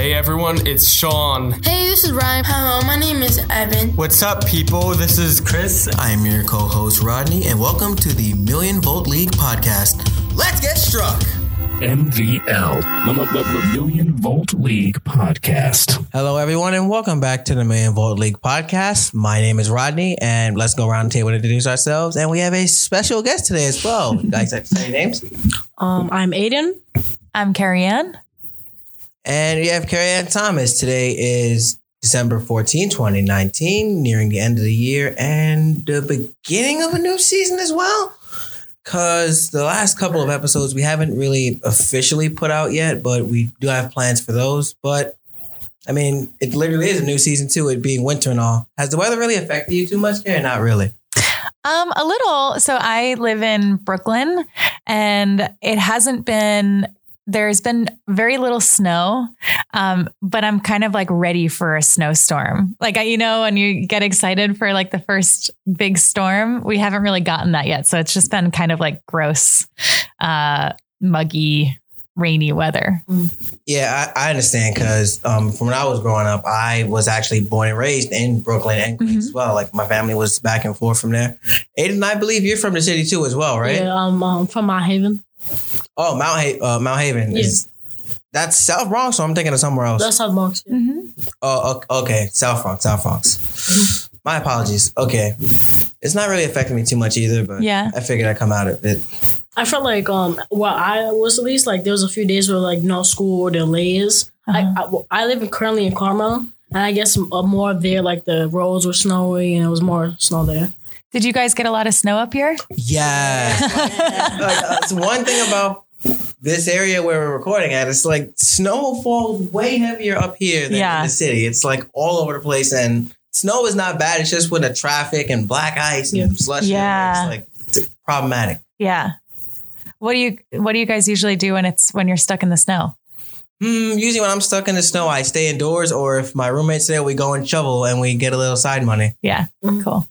Hey everyone, it's Sean. Hey, this is Ryan. Hello, my name is Evan. What's up, people? This is Chris. I'm your co host, Rodney, and welcome to the Million Volt League podcast. Let's get struck! MVL, the Million Volt League podcast. Hello, everyone, and welcome back to the Million Volt League podcast. My name is Rodney, and let's go around the table and introduce ourselves. And we have a special guest today as well. You guys like to say names? Um, I'm Aiden. I'm Carrie Ann. And we have Carrie Ann Thomas. Today is December 14, 2019, nearing the end of the year and the beginning of a new season as well. Because the last couple of episodes we haven't really officially put out yet, but we do have plans for those. But I mean, it literally is a new season too, it being winter and all. Has the weather really affected you too much, Carrie? Not really. Um, a little. So I live in Brooklyn and it hasn't been there's been very little snow, um, but I'm kind of like ready for a snowstorm. Like, I, you know, when you get excited for like the first big storm, we haven't really gotten that yet. So it's just been kind of like gross, uh, muggy, rainy weather. Yeah, I, I understand because um, from when I was growing up, I was actually born and raised in Brooklyn and Queens as well. Like my family was back and forth from there. Aiden, I believe you're from the city too, as well, right? Yeah, I'm um, from Mott Haven. Oh, Mount ha- uh, Mount Haven Yeah. is that's South Bronx, so I'm thinking of somewhere else. That's South Bronx. yeah. Mm-hmm. Oh, okay, South Bronx, South Bronx. My apologies. Okay, it's not really affecting me too much either, but Yeah. I figured I'd come out of it. I felt like um, well, I was at least like there was a few days where like no school or delays. I, I, I live in, currently in Carmel, and I guess uh, more there like the roads were snowy and it was more snow there. Did you guys get a lot of snow up here? Yeah, like, uh, one thing about this area where we're recording at. It's like snow falls way heavier up here than Yeah. in the city. It's like all over the place, and snow is not bad. It's just with the traffic and black ice and slush. Yeah. it's like it's problematic. Yeah. What do you What do you guys usually do when it's when you're stuck in the snow? Hmm, usually when I'm stuck in the snow, I stay indoors, or if my roommate's there, we go and shovel and we get a little side money. Yeah. Mhm. Cool.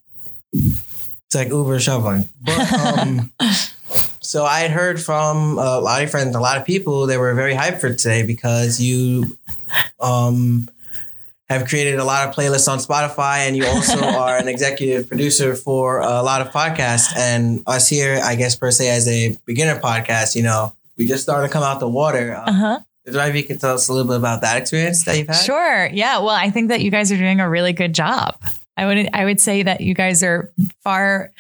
It's like Uber shoveling. But um, so I had heard from a lot of friends, a lot of people, they were very hyped for today because you um have created a lot of playlists on Spotify, and you also are an executive producer for a lot of podcasts. And us here, I guess per se, as a beginner podcast, you know, we just started to come out the water. Uh Uh, huh. there you can tell us a little bit about that experience that you've had? Sure. Yeah. Well, I think that you guys are doing a really good job. I would I would say that you guys are far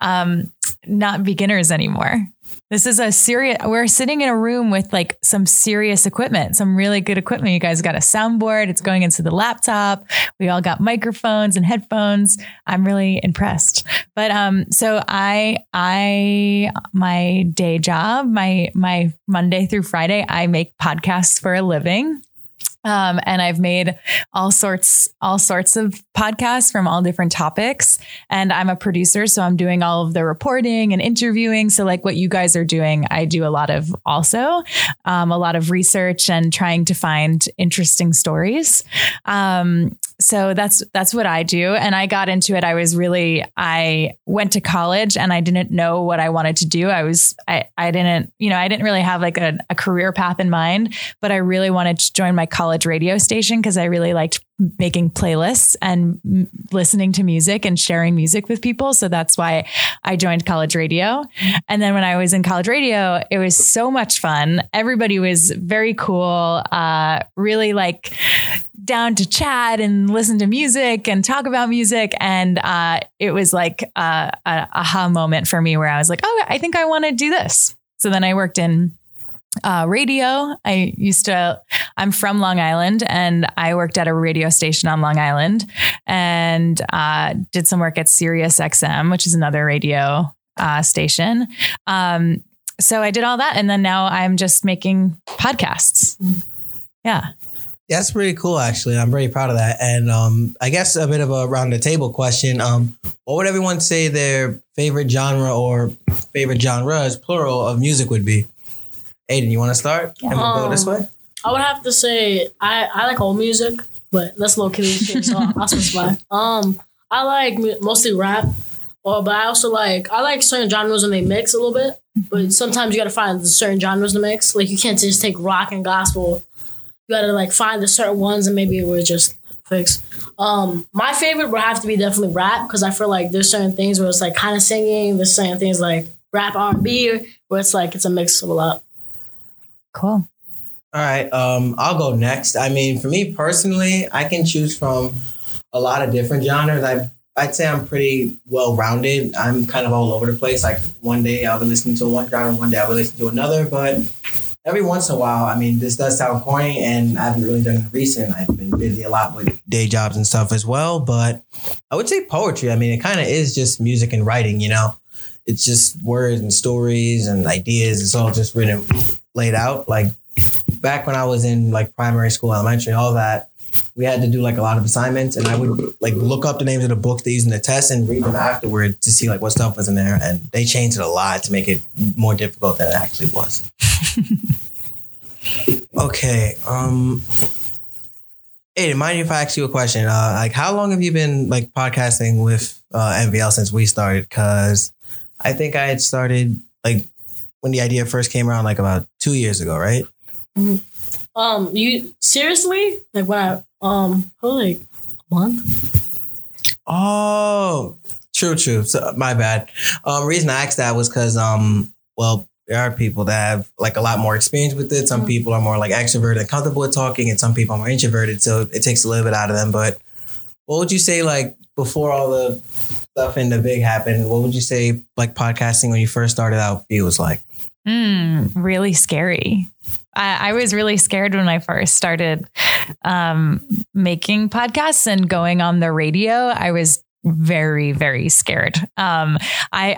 um, not beginners anymore. This is a serious. We're sitting in a room with like some serious equipment, some really good equipment. You guys got a soundboard. It's going into the laptop. We all got microphones and headphones. I'm really impressed. But um, so I I my day job, my my Monday through Friday, I make podcasts for a living. Um, and I've made all sorts, all sorts of podcasts from all different topics. And I'm a producer, so I'm doing all of the reporting and interviewing. So, like what you guys are doing, I do a lot of also, um, a lot of research and trying to find interesting stories. Um, so that's that's what I do. And I got into it. I was really I went to college and I didn't know what I wanted to do. I was I I didn't you know I didn't really have like a, a career path in mind, but I really wanted to join my college radio station because I really liked making playlists and m- listening to music and sharing music with people. So that's why I joined college radio. And then when I was in college radio, it was so much fun. Everybody was very cool, uh, really like down to chat and listen to music and talk about music. And uh, it was like a, a aha moment for me where I was like, oh, I think I want to do this. So then I worked in uh, radio. I used to, I'm from Long Island and I worked at a radio station on Long Island and uh, did some work at Sirius XM, which is another radio uh, station. Um, so I did all that. And then now I'm just making podcasts. Yeah. That's pretty cool, actually. I'm very proud of that. And um, I guess a bit of a round the table question. Um, what would everyone say their favorite genre or favorite genres, plural, of music would be? Aiden, you want to start? And we'll go this Um, way. I would have to say I, I like old music, but that's a little cliche, so I'll specify. Um, I like mostly rap, or but I also like I like certain genres when they mix a little bit. But sometimes you gotta find certain genres to mix. Like you can't just take rock and gospel you gotta like find the certain ones and maybe it would just fix. Um, my favorite would have to be definitely rap because I feel like there's certain things where it's like kind of singing. There's certain things like rap R and B where it's like it's a mix of a lot. Cool. All right, um, I'll go next. I mean, for me personally, I can choose from a lot of different genres. I I'd say I'm pretty well rounded. I'm kind of all over the place. Like one day I'll be listening to one genre, one day I'll be listening to another. But every once in a while, I mean, this does sound corny, and I haven't really done it recent. I've been busy a lot with day jobs and stuff as well. But I would say poetry. I mean, it kind of is just music and writing. You know, it's just words and stories and ideas. It's all just written, laid out. Like back when I was in like primary school, elementary, all that, we had to do like a lot of assignments, and I would like look up the names of the books they used in the test and read them afterward to see like what stuff was in there. And they changed it a lot to make it more difficult than it actually was. okay. Um. Hey, mind if I ask you a question? Uh, like, how long have you been like podcasting with uh, MVL since we started? Because I think I had started like when the idea first came around, like about two years ago, right? Um, you seriously like when I um probably like a month. Oh, true, true. So my bad. Um, reason I asked that was because um, well, there are people that have like a lot more experience with it. Some Mhm. people are more like extroverted and comfortable with talking, and some people are more introverted. So it takes a little bit out of them. But what would you say like before all the stuff in the big happened? What would you say like podcasting when you first started out feels like? Mm, really scary. I, I was really scared when I first started um, making podcasts and going on the radio. I was very, very scared. Um, I,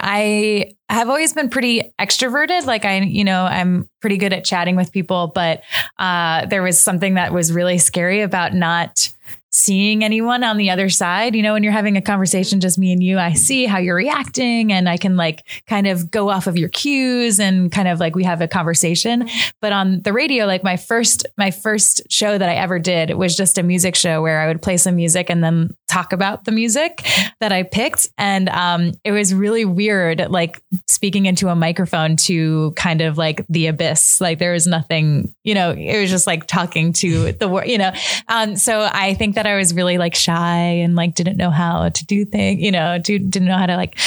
I have always been pretty extroverted. Like I, you know, I'm pretty good at chatting with people, but uh, there was something that was really scary about not seeing anyone on the other side. You know, when you're having a conversation, just me and you, I see how you're reacting and I can like kind of go off of your cues and kind of like we have a conversation. But on the radio, like my first, my first show that I ever did was just a music show where I would play some music and then talk about the music that I picked. And um, it was really weird, like speaking into a microphone to kind of like the abyss. Like there was nothing, you know, it was just like talking to the world, you know. Um, so I think that I was really like shy and like didn't know how to do things, you know, do, didn't know how to like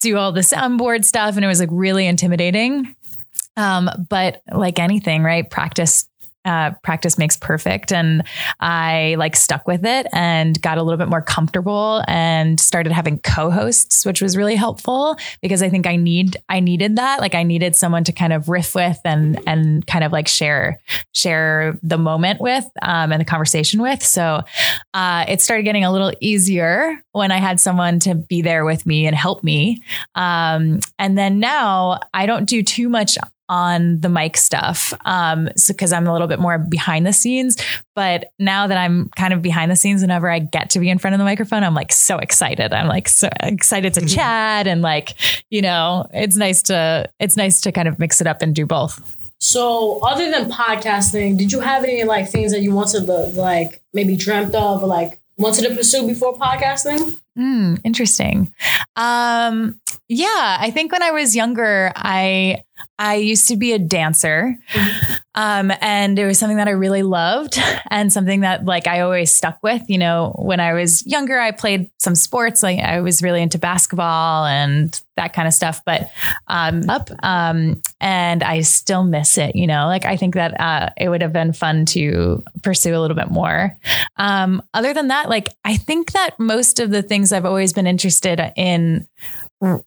do all the soundboard stuff. And it was like really intimidating. Um, but like anything, right? Practice uh, practice makes perfect. And I like stuck with it and got a little bit more comfortable and started having co-hosts, which was really helpful because I think I need, I needed that. Like I needed someone to kind of riff with and, and kind of like share, share the moment with, um, and the conversation with. So, uh, it started getting a little easier when I had someone to be there with me and help me. Um, and then now I don't do too much on the mic stuff um so because i'm a little bit more behind the scenes but now that i'm kind of behind the scenes whenever i get to be in front of the microphone i'm like so excited i'm like so excited to chat and like you know it's nice to it's nice to kind of mix it up and do both So other than podcasting, did you have any like things that you wanted to like maybe dreamt of or like wanted to pursue before podcasting? Hmm, interesting. Um, yeah, I think when I was younger, I I used to be a dancer, um, and it was something that I really loved, and something that like I always stuck with. You know, when I was younger, I played some sports. Like I was really into basketball and that kind of stuff. But um, up, um, and I still miss it. You know, like I think that uh, it would have been fun to pursue a little bit more. Um, other than that, like I think that most of the things I've always been interested in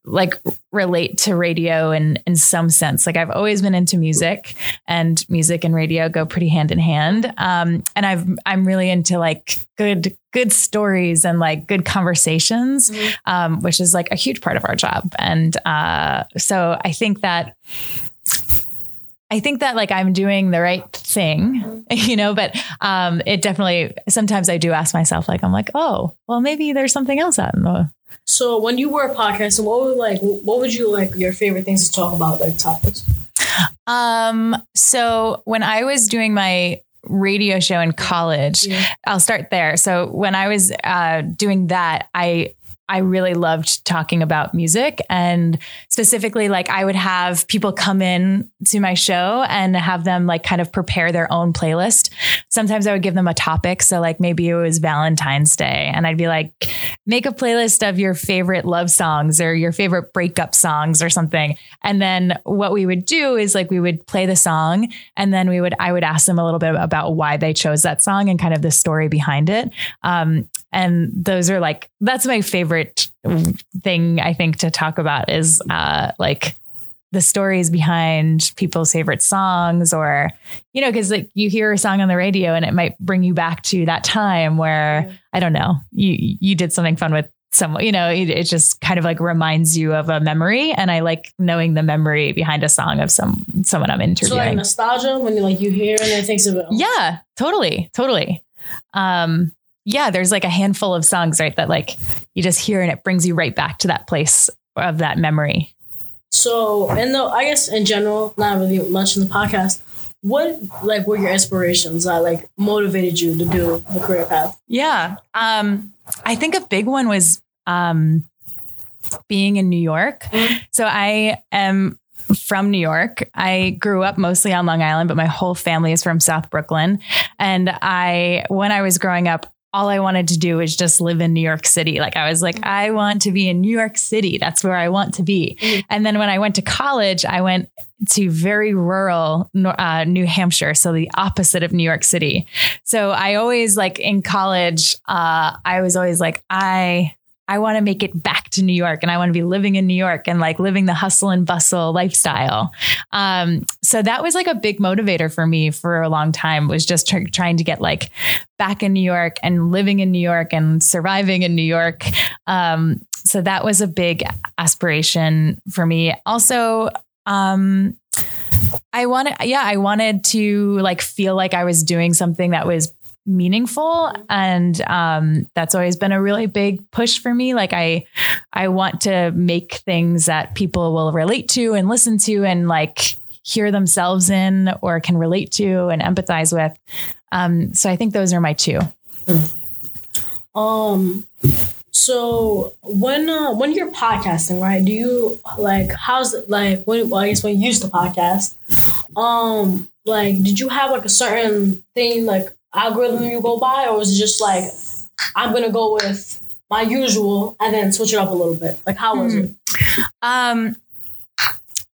like relate to radio in in some sense. Like i've always been into music and music and radio go pretty hand in hand. Um and i've i'm really into like good good stories and like good conversations um which is like a huge part of our job. And uh so i think that I think that like I'm doing the right thing, you know, but um it definitely sometimes I do ask myself like I'm like, "Oh, well maybe there's something else out in the So when you were podcasting, what would like what would you like your favorite things to talk about, like topics? Um, so when I was doing my radio show in college, Yeah. I'll start there. So when I was uh, doing that, I I really loved talking about music and specifically like I would have people come in to my show and have them like kind of prepare their own playlist. Sometimes I would give them a topic. So like maybe it was Valentine's Day and I'd be like, make a playlist of your favorite love songs or your favorite breakup songs or something. And then what we would do is like we would play the song and then we would I would ask them a little bit about why they chose that song and kind of the story behind it. Um, and those are like that's my favorite thing I think to talk about is uh, like the stories behind people's favorite songs or you know because like you hear a song on the radio and it might bring you back to that time where i don't know you you did something fun with someone you know it, it just kind of like reminds you of a memory and i like knowing the memory behind a song of some someone i'm interviewing So like nostalgia when you like you hear and it thinks of it. yeah, totally, totally. Um, yeah, there's like a handful of songs, right, that like you just hear and it brings you right back to that place of that memory. So and the I guess in general, not really much in the podcast. What like were your inspirations that like motivated you to do the career path? Yeah. Um, I think a big one was um being in New York. So I am from New York. I grew up mostly on Long Island, but my whole family is from South Brooklyn. And I, when I was growing up, all I wanted to do was just live in New York City. Like I was like, I want to be in New York City. That's where I want to be. And then when I went to college, I went to very rural uh, New Hampshire, so the opposite of New York City. So I always like in college, uh, I was always like, I I want to make it back to New York and I want to be living in New York and like living the hustle and bustle lifestyle. Um, so that was like a big motivator for me for a long time was just tr- trying to get like back in New York and living in New York and surviving in New York. Um, so that was a big aspiration for me. Also, um, I wanted, yeah, I wanted to like feel like I was doing something that was meaningful. And um, that's always been a really big push for me. Like i i want to make things that people will relate to and listen to and like hear themselves in or can relate to and empathize with. Um, so i think those are my two. Um so when uh, when you're podcasting, right? Do you like how's it like when well, I guess when you used to podcast, um like did you have like a certain thing like algorithm you go by or is it just like I'm gonna go with my usual and then switch it up a little bit? Like how was it? Um,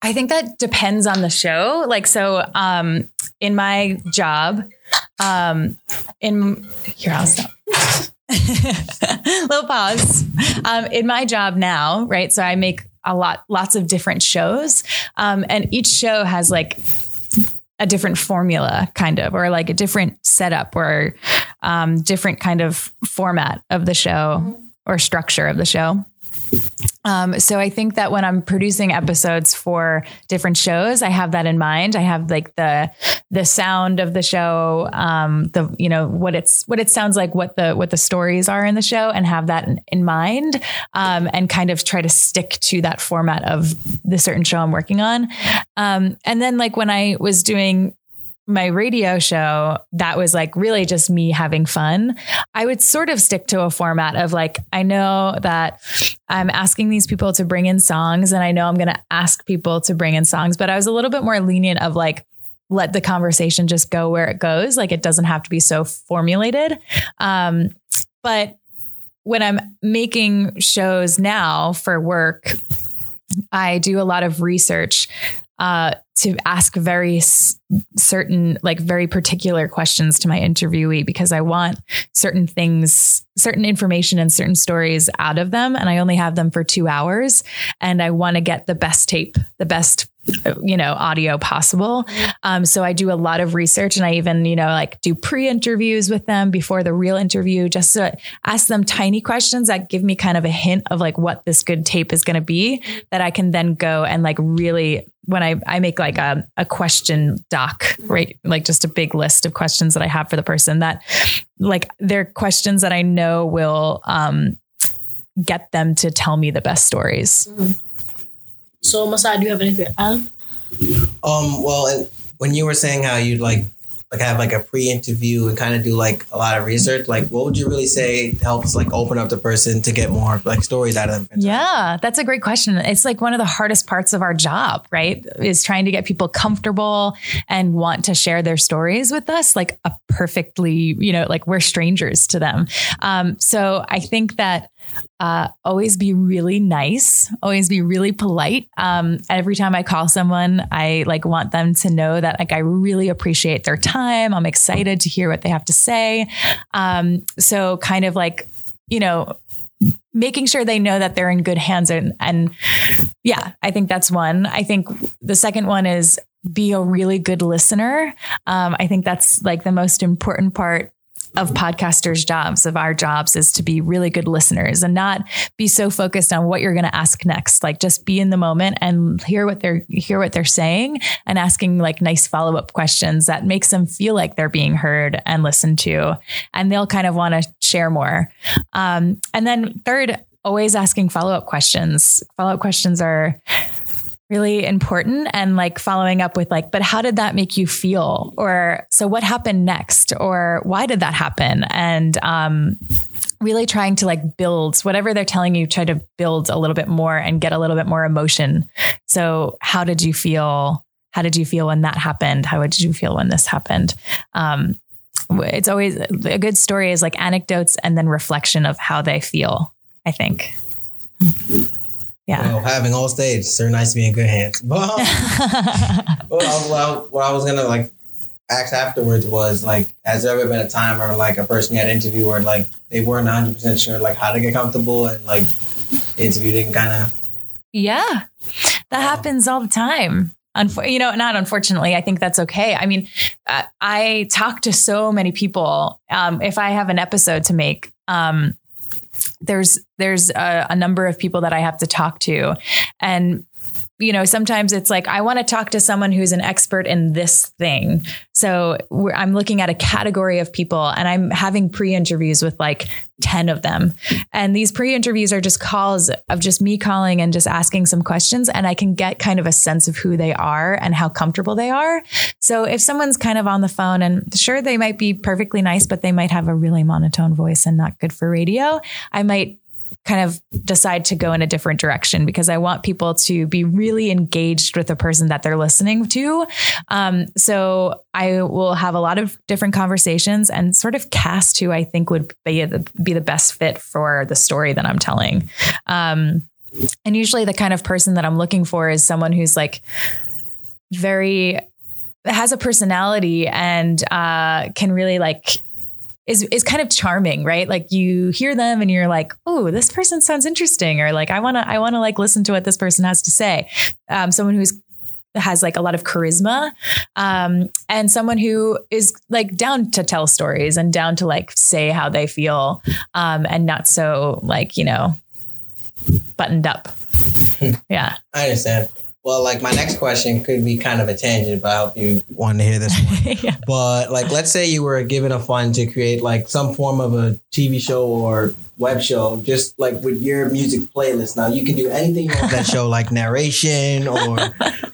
I think that depends on the show. Like, so, um, in my job, um, in here, I'll stop. Little pause. Um, in my job now, right? So I make a lot, lots of different shows, um, and each show has like a different formula, kind of, or like a different setup, or um, different kind of format of the show or structure of the show. Um, so I think that when I'm producing episodes for different shows, I have that in mind. I have like the the sound of the show, um, the you know what it's what it sounds like, what the what the stories are in the show, and have that in, in mind, um, and kind of try to stick to that format of the certain show I'm working on. Um, and then like when I was doing my radio show that was like really just me having fun. I would sort of stick to a format of like i know that i'm asking these people to bring in songs and i know i'm going to ask people to bring in songs but i was a little bit more lenient of like let the conversation just go where it goes. Like it doesn't have to be so formulated. Um, but when i'm making shows now for work I do a lot of research uh, to ask very s- certain, like very particular questions to my interviewee because I want certain things, certain information, and certain stories out of them. And I only have them for two hours. And I want to get the best tape, the best you know audio possible um, so i do a lot of research and i even you know like do pre-interviews with them before the real interview just to ask them tiny questions that give me kind of a hint of like what this good tape is going to be that i can then go and like really when I, I make like a, a question doc, right? Like just a big list of questions that I have for the person that like they're questions that I know will um, get them to tell me the best stories. So Masai, do you have anything to add? Um, well, when you were saying how you'd like like have like a pre-interview and kind of do like a lot of research, like what would you really say helps like open up the person to get more like stories out of them? Yeah, that's a great question. It's like one of the hardest parts of our job, right? Is trying to get people comfortable and want to share their stories with us, like a perfectly, you know, like we're strangers to them. Um, so I think that uh, always be really nice, always be really polite. Um, every time I call someone, I like want them to know that like I really appreciate their time. I'm excited to hear what they have to say. Um, so kind of like, you know, making sure they know that they're in good hands and and yeah, I think that's one. I think the second one is be a really good listener. Um, I think that's like the most important part of podcasters' jobs, of our jobs, is to be really good listeners and not be so focused on what you're going to ask next. Like just be in the moment and hear what they're hear what they're saying and asking like nice follow up questions that makes them feel like they're being heard and listened to, and they'll kind of want to share more. Um, and then third, always asking follow up questions. Follow up questions are really important and like following up with like but how did that make you feel? Or so what happened next? Or why did that happen? And um really trying to like build whatever they're telling you try to build a little bit more and get a little bit more emotion. So how did you feel? How did you feel when that happened? How did you feel when this happened? Um it's always a good story is like anecdotes and then reflection of how they feel i think yeah. Well, having all stage, so nice to be in good hands. But well, well, what I was gonna like ask afterwards was like, has there ever been a time where like a person you had interviewed where like they weren't 100 percent sure like how to get comfortable and like the interview didn't kind of. Yeah, that happens all the time. Unfor- you know, not unfortunately, I think that's okay. I mean, uh, I talk to so many people. Um, if I have an episode to make, um, there's there's a, a number of people that I have to talk to, and you know, sometimes it's like, I want to talk to someone who's an expert in this thing. So I'm looking at a category of people and I'm having pre interviews with like 10 of them. And these pre interviews are just calls of just me calling and just asking some questions. And I can get kind of a sense of who they are and how comfortable they are. So if someone's kind of on the phone and sure, they might be perfectly nice, but they might have a really monotone voice and not good for radio, I might kind of decide to go in a different direction because I want people to be really engaged with the person that they're listening to. Um, so I will have a lot of different conversations and sort of cast who I think would be the, be the best fit for the story that I'm telling. Um, and usually the kind of person that I'm looking for is someone who's like very has a personality and uh, can really like is is kind of charming, right? Like you hear them and you're like, oh, this person sounds interesting, or like I wanna I wanna like listen to what this person has to say. Um, someone who's has like a lot of charisma um, and someone who is like down to tell stories and down to like say how they feel um, and not so like you know buttoned up yeah I understand. Well, like my next question could be kind of a tangent, but I hope you want to hear this one. yeah But like, let's say you were given a fund to create like some form of a TV show or web show, just like with your music playlist. Now you can do anything you want with that show, like narration or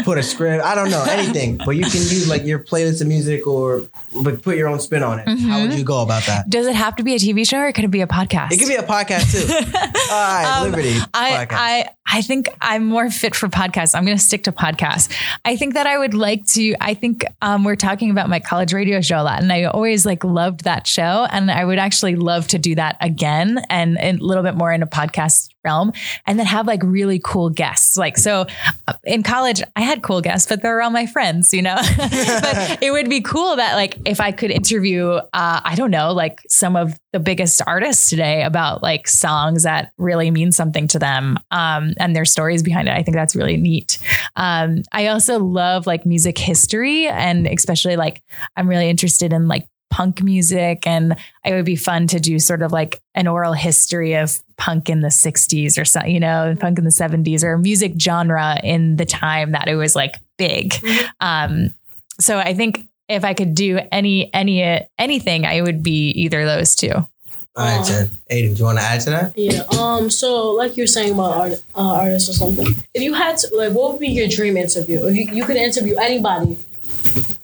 put a script. I don't know anything, but you can use like your playlist of music or like put your own spin on it. How would you go about that? does it have to be a tv show or could it be a podcast It could be a podcast too. All right, Um, Liberty. I, podcast. I I think I'm more fit for podcasts. I'm going to stick to podcasts. I think that I would like to. I think um, we're talking about my college radio show a lot, and I always like loved that show, and I would actually love to do that again and, and a little bit more in a podcast realm, and then have like really cool guests. Like so, uh, in college I had cool guests, but they were all my friends, you know. but it would be cool that like if I could interview, uh, I don't know, like some of the biggest artists today about like songs that really mean something to them um, and their stories behind it. I think that's really neat. Um, I also love like music history and especially like I'm really interested in like punk music and it would be fun to do sort of like an oral history of punk in the 60s or something, you know, punk in the 70s or music genre in the time that it was like big. Um, so I think if I could do any any anything, I would be either of those two. All right, Jen. Aiden, do you want to add to that? Yeah. Um. So, like you're saying about art, uh, artists or something. If you had to, like, what would be your dream interview? If you, you could interview anybody,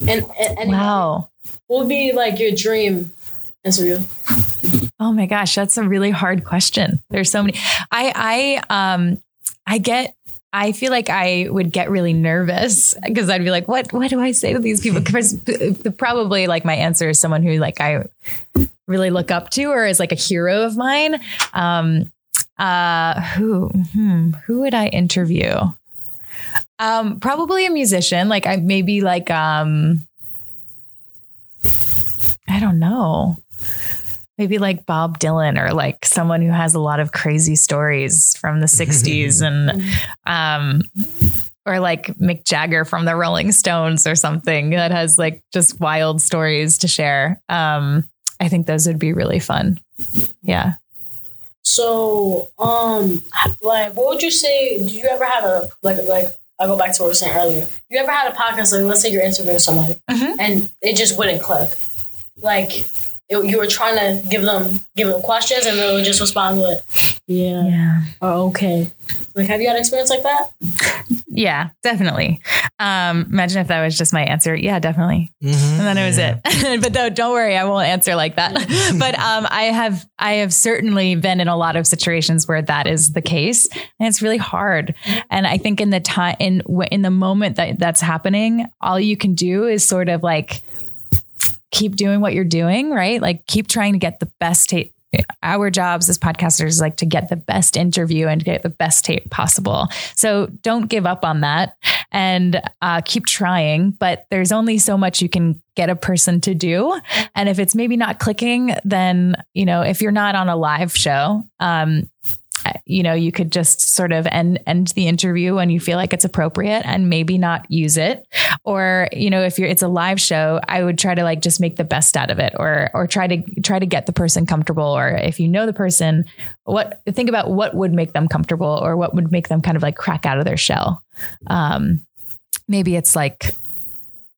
and, and anybody, Wow. what what would be like your dream interview? Oh my gosh, that's a really hard question. There's so many. I I um I get I feel like I would get really nervous because I'd be like, what what do I say to these people? Because probably like my answer is someone who like I really look up to or is like a hero of mine. Um uh who hmm, who would I interview? Um probably a musician. Like I maybe like um I don't know maybe like Bob Dylan or like someone who has a lot of crazy stories from the 60s and um or like Mick Jagger from the Rolling Stones or something that has like just wild stories to share. Um I think those would be really fun. Yeah. So, um, like, what would you say? do you ever have a like, like? I'll go back to what I was saying earlier. You ever had a podcast like, let's say you're interviewing somebody, Mhm. and it just wouldn't click. Like, it, you were trying to give them give them questions, and they would just respond with, "Yeah, Yeah. or okay." Like, have you had experience like that? Yeah, definitely. Um, imagine if that was just my answer. Yeah, definitely. Mhm. and then it was it. but don't, don't worry, I won't answer like that. but um, I have I have certainly been in a lot of situations where that is the case, and it's really hard. And I think in the time in in the moment that that's happening, all you can do is sort of like keep doing what you're doing, right? Like keep trying to get the best tape. Our jobs as podcasters is like to get the best interview and get the best tape possible. So don't give up on that and uh, keep trying. But there's only so much you can get a person to do. And if it's maybe not clicking, then, you know, if you're not on a live show, um, you know, you could just sort of end end the interview when you feel like it's appropriate and maybe not use it. Or, you know, if you're it's a live show, I would try to like just make the best out of it or or try to try to get the person comfortable. Or if you know the person, what think about what would make them comfortable or what would make them kind of like crack out of their shell. Um maybe it's like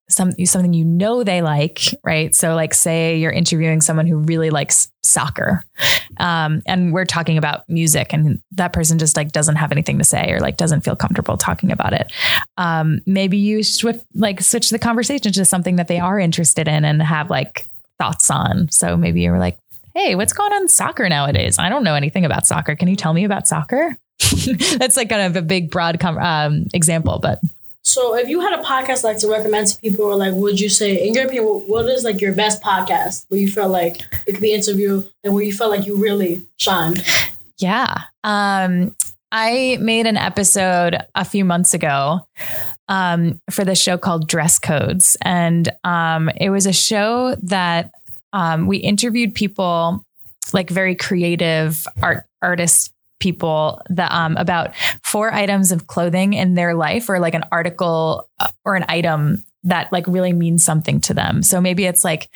some something you know they like, right? So like say you're interviewing someone who really likes soccer. Um, and we're talking about music and that person just like doesn't have anything to say or like doesn't feel comfortable talking about it. Um, maybe you swift like switch the conversation to something that they are interested in and have like thoughts on. So maybe you're like, Hey, what's going on soccer nowadays? I don't know anything about soccer. Can you tell me about soccer? That's like kind of a big, broad com- um, example, but So, if you had a podcast like to recommend to people, or like, would you say, in your opinion, what- is like your best podcast where you feel like it could be interview and where you felt like you really shined? Yeah. Um, I made an episode a few months ago um, for the show called Dress Codes. And um, it was a show that um, we interviewed people like very creative art artists people that um, about four items of clothing in their life or like an article uh, or an item that like really means something to them. So maybe it's like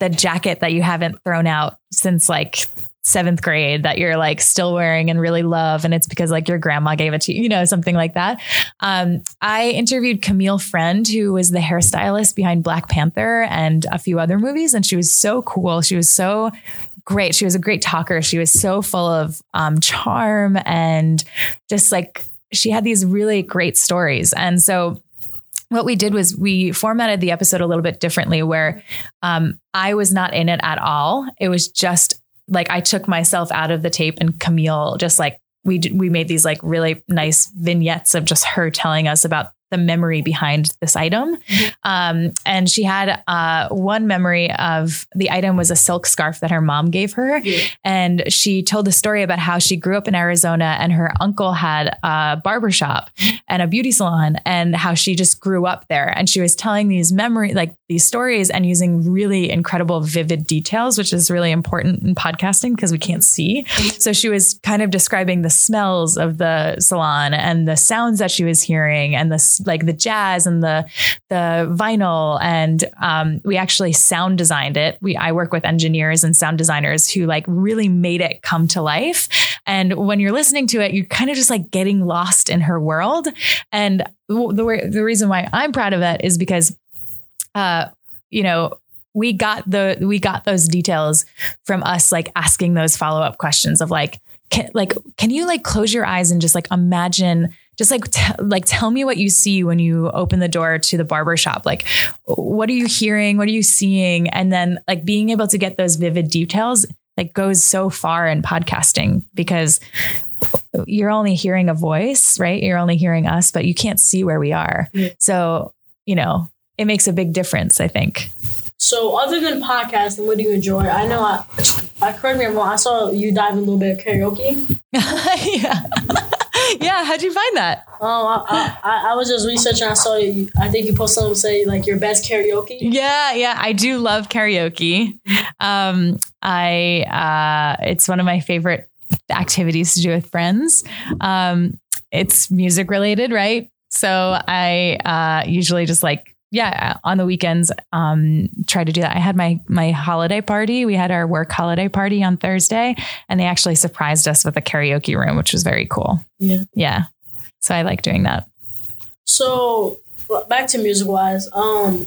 the jacket that you haven't thrown out since like seventh grade that you're like still wearing and really love and it's because like your grandma gave it to you you know something like that um, i interviewed camille friend who was the hairstylist behind black panther and a few other movies and she was so cool she was so great. She was a great talker. She was so full of um, charm and just like she had these really great stories. And so what we did was we formatted the episode a little bit differently where um, i was not in it at all. It was just like I took myself out of the tape and Camille just like we we made these like really nice vignettes of just her telling us about the memory behind this item. Um, and she had uh, one memory of the item was a silk scarf that her mom gave her. And she told a story about how she grew up in Arizona and her uncle had a barbershop and a beauty salon and how she just grew up there. And she was telling these memory, like these stories and using really incredible, vivid details, which is really important in podcasting because we can't see. So she was kind of describing the smells of the salon and the sounds that she was hearing and the like the jazz and the the vinyl. And um, we actually sound designed it. We I work with engineers and sound designers who like really made it come to life. And when you're listening to it, you're kind of just like getting lost in her world. And the, the, reason why I'm proud of that is because uh, you know, we got the we got those details from us like asking those follow-up questions of like can, like can you like close your eyes and just like imagine just like t- like tell me what you see when you open the door to the barber shop. Like what are you hearing? What are you seeing? And then like being able to get those vivid details like goes so far in podcasting because you're only hearing a voice right? You're only hearing us but you can't see where we are. So you know it makes a big difference i think So other than podcasting, what do you enjoy? I know I, I correct me if I'm wrong. I saw you dive a little bit of karaoke. yeah yeah how'd you find that Um, I, I, I was just researching. I saw you. I think you posted something say like your best karaoke. Yeah, yeah, I do love karaoke. Um, I uh, it's one of my favorite activities to do with friends. Um, it's music related, right? So I uh, usually just like yeah on the weekends um, try to do that. I had my my holiday party. We had our work holiday party on Thursday, and they actually surprised us with a karaoke room, which was very cool. Yeah. Yeah, so I like doing that. So back to music wise. Um,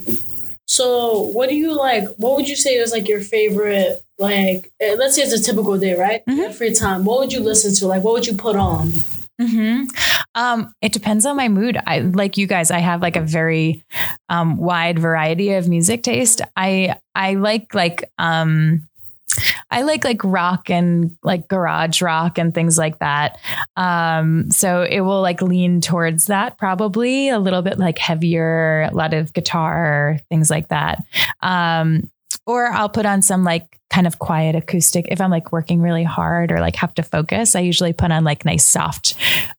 so what do you like? What would you say is like your favorite? Like, eh, let's say it's a typical day, right? Have Free time. What would you listen to? Like, what would you put on? Hmm Um, it depends on my mood. I like you guys. I have like a very um, wide variety of music taste. I I like like um, I like like rock and like garage rock and things like that. Um, so it will like lean towards that probably a little bit like heavier, a lot of guitar, things like that. Um, or I'll put on some like kind of quiet acoustic if I'm like working really hard or like have to focus. I usually put on like nice soft,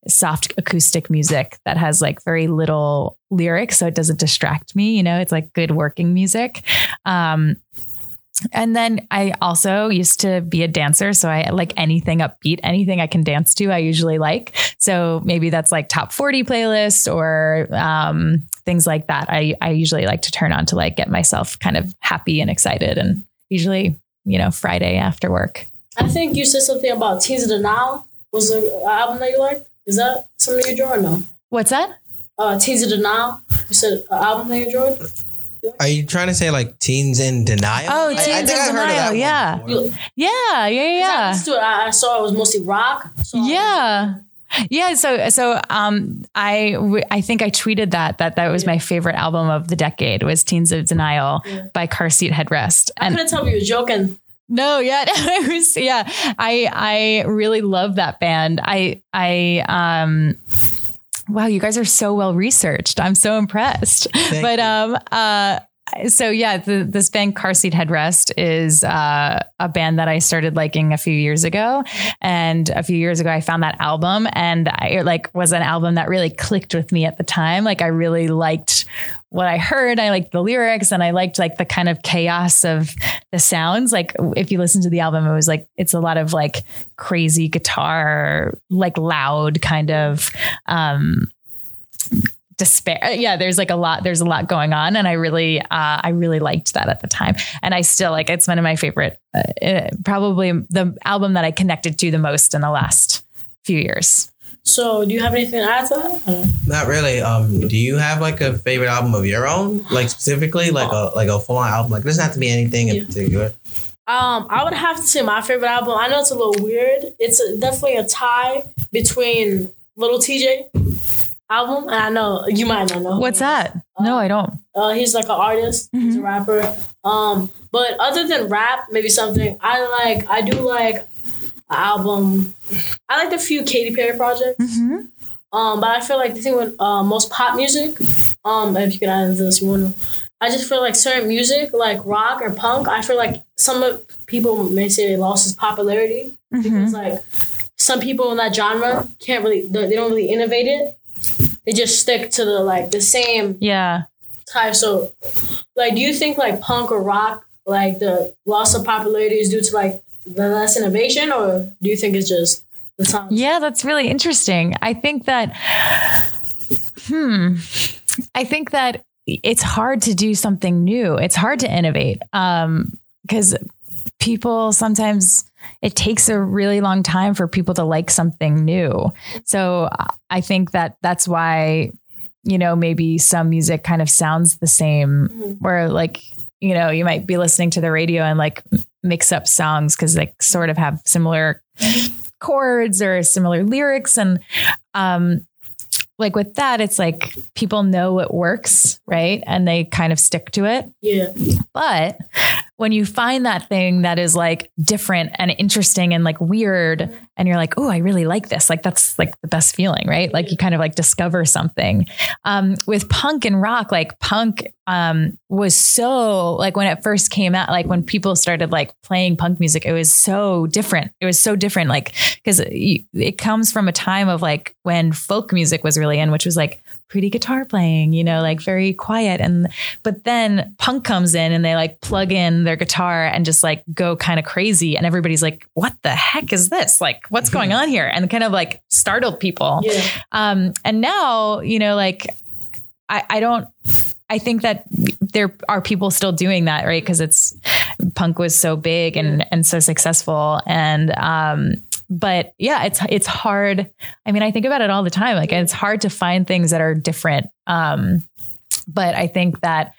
soft acoustic music that has like very little lyrics, so it doesn't distract me. You know, it's like good working music. Um, and then I also used to be a dancer. So I like anything upbeat, anything I can dance to, I usually like. So maybe that's like top 40 playlist or um, things like that. I, I usually like to turn on to like get myself kind of happy and excited. And usually, you know, Friday after work. I think you said something about Teens of the Nile was an album that you liked. Is that something you enjoyed or no? What's that? Uh, Teens of the Nile. You said an album that you enjoyed. Are you trying to say like teens in denial? Oh, I- I Teens think in I've heard of that Denial, one yeah. before. Yeah, yeah, I yeah. to it. I, I saw it was mostly rock. So Yeah. Yeah, so so um I w- I think I tweeted that that that was my favorite album of the decade was Teens of Denial Yeah. by Car Seat Headrest. I couldn't tell if you were joking. No, yeah, I was, yeah. I I really love that band. I I um wow, you guys are so well researched. I'm so impressed. but you. um uh so yeah, the, this band Car Seat Headrest is uh, a band that I started liking a few years ago, and a few years ago I found that album, and I it, like was an album that really clicked with me at the time. Like I really liked what I heard. I liked the lyrics, and I liked like the kind of chaos of the sounds. Like if you listen to the album, it was like it's a lot of like crazy guitar, like loud kind of. um despair yeah there's like a lot there's a lot going on and i really uh i really liked that at the time and i still like it's one of my favorite uh, uh, probably the album that i connected to the most in the last few years So, do you have anything to add to that? Uh, Not really. Um, do you have like a favorite album of your own, like specifically, like a like a full on album? Like, it doesn't have to be anything in Yeah. particular. Um, I would have to say my favorite album. I know it's a little weird. It's a, definitely a tie between Lil Tjay album, and I know you might not know. what's that no i don't Uh, he's like an artist. He's a rapper. Um, but other than rap, maybe something I like. I do like album. I like the few Katy Perry projects. Mhm. Um, but I feel like the thing with uh, most pop music, um, if you can add this, you wanna. I just feel like certain music, like rock or punk, I feel like some of people may say it lost its popularity because like some people in that genre can't really, they don't really innovate it. They just stick to the like the same yeah type. So, like, do you think like punk or rock, like the loss of popularity is due to like the less innovation, or do you think it's just the time? Yeah, that's really interesting. I think that, hmm, I think that it's hard to do something new. It's hard to innovate because people sometimes it takes a really long time for people to like something new. So I think that that's why, you know, maybe some music kind of sounds the same, where like, you know, you might be listening to the radio and like mix up songs because they sort of have similar chords or similar lyrics and um like with that, it's like people know it works, right? And they kind of stick to it. Yeah. But when you find that thing that is like different and interesting and like weird, and you're like, oh, I really like this, like that's like the best feeling, right? Like you kind of like discover something. Um, with punk and rock, like punk um, was so like when it first came out, like when people started like playing punk music, it was so different. It was so different, like because it, it comes from a time of like when folk music was really in, which was like pretty guitar playing, you know, like very quiet. And but then punk comes in and they like plug in their guitar and just like go kind of crazy. And everybody's like, what the heck is this? Like, what's going on here? And kind of like startled people. Yeah. Um, and now, you know, like I, I don't I think that there are people still doing that, right? Because it's punk was so big and and so successful, and um, but yeah, it's it's hard. I mean, I think about it all the time. Like, it's hard to find things that are different. Um, but I think that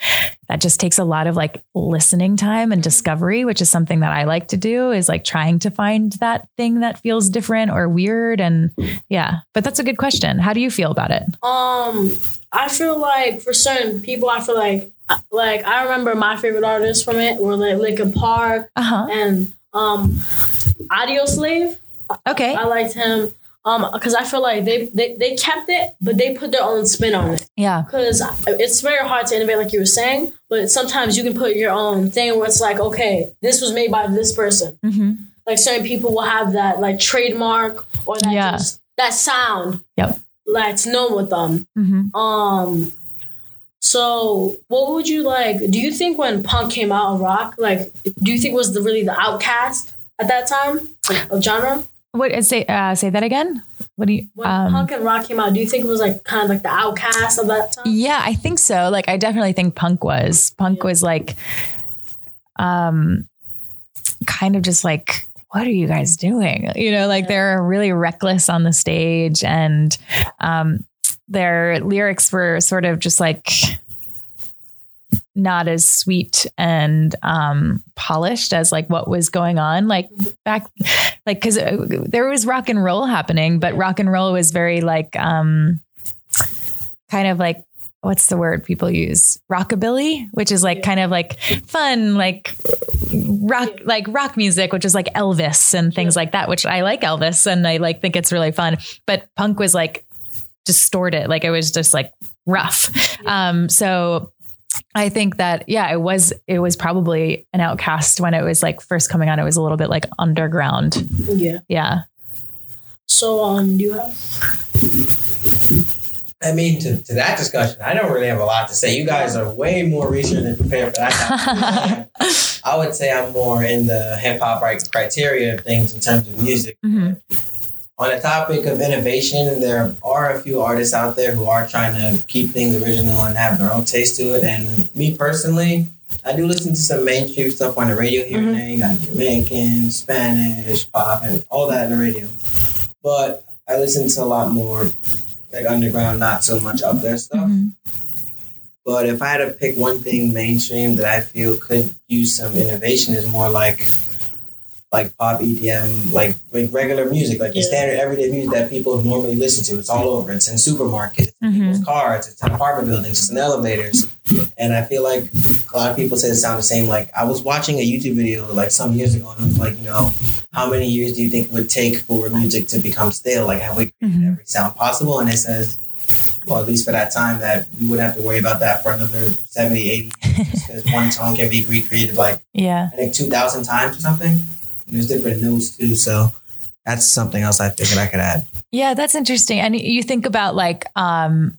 that just takes a lot of like listening time and discovery, which is something that I like to do is like trying to find that thing that feels different or weird. And yeah, but that's a good question. How do you feel about it? Um, I feel like for certain people, I feel like like I remember my favorite artists from it were like Linkin Park Uh huh. and um, Audioslave. Okay. I liked him um because I feel like they, they they kept it, but they put their own spin on it. Yeah. Because it's very hard to innovate, like you were saying. But sometimes you can put your own thing where it's like, okay, this was made by this person. hmm Like certain people will have that like trademark or that Yeah. just, that sound Yep. that's known with them. hmm Um. So, what would you like? Do you think when punk came out of rock, like, do you think it was the really the outcast at that time like, of genre? What say uh, say that again? What do you? When Um, punk and rock came out, do you think it was like kind of like the outcast of that time? yeah, I think so. Like, I definitely think punk was punk was like, um, kind of just like. What are you guys doing? You know, like they're really reckless on the stage, and um, their lyrics were sort of just like not as sweet and um, polished as like what was going on like back like because there was rock and roll happening but rock and roll was very like um kind of like what's the word people use? Rockabilly which is like kind of like fun like rock like rock music which is like elvis and things like that which i like elvis and i like think it's really fun but punk was like distorted like it was just like rough. Um so I think that yeah, it was it was probably an outcast when it was like first coming on. It was a little bit like underground. Yeah. Yeah. So, um, do you have? I mean, to, to that discussion, I don't really have a lot to say. You guys are way more researched and prepared for that. I would say I'm more in the hip hop right criteria of things in terms of music. Mhm. On the topic of innovation, there are a few artists out there who are trying to keep things original and have their own taste to it. And me personally, I do listen to some mainstream stuff on the radio here and there. You got Jamaican, Spanish, pop, and all that on the radio. But I listen to a lot more like underground, not so much up there stuff. Mhm. But if I had to pick one thing mainstream that I feel could use some innovation, is more like like pop EDM, like like regular music, like your Yeah. standard everyday music that people normally listen to. It's all over. It's in supermarkets, Mhm. people's cars, it's in apartment buildings, it's in elevators. And I feel like a lot of people say it sound the same. Like I was watching a YouTube video like some years ago, and it was like, you know, how many years do you think it would take for music to become stale? Like have we created Mhm. every sound possible? And it says well, at least for that time, that we wouldn't have to worry about that for another 70, 80 because one tone can be recreated like Yeah. I think 2,000 times or something. There's different notes too, so that's something else I figured I could add. Yeah, that's interesting. And you think about like um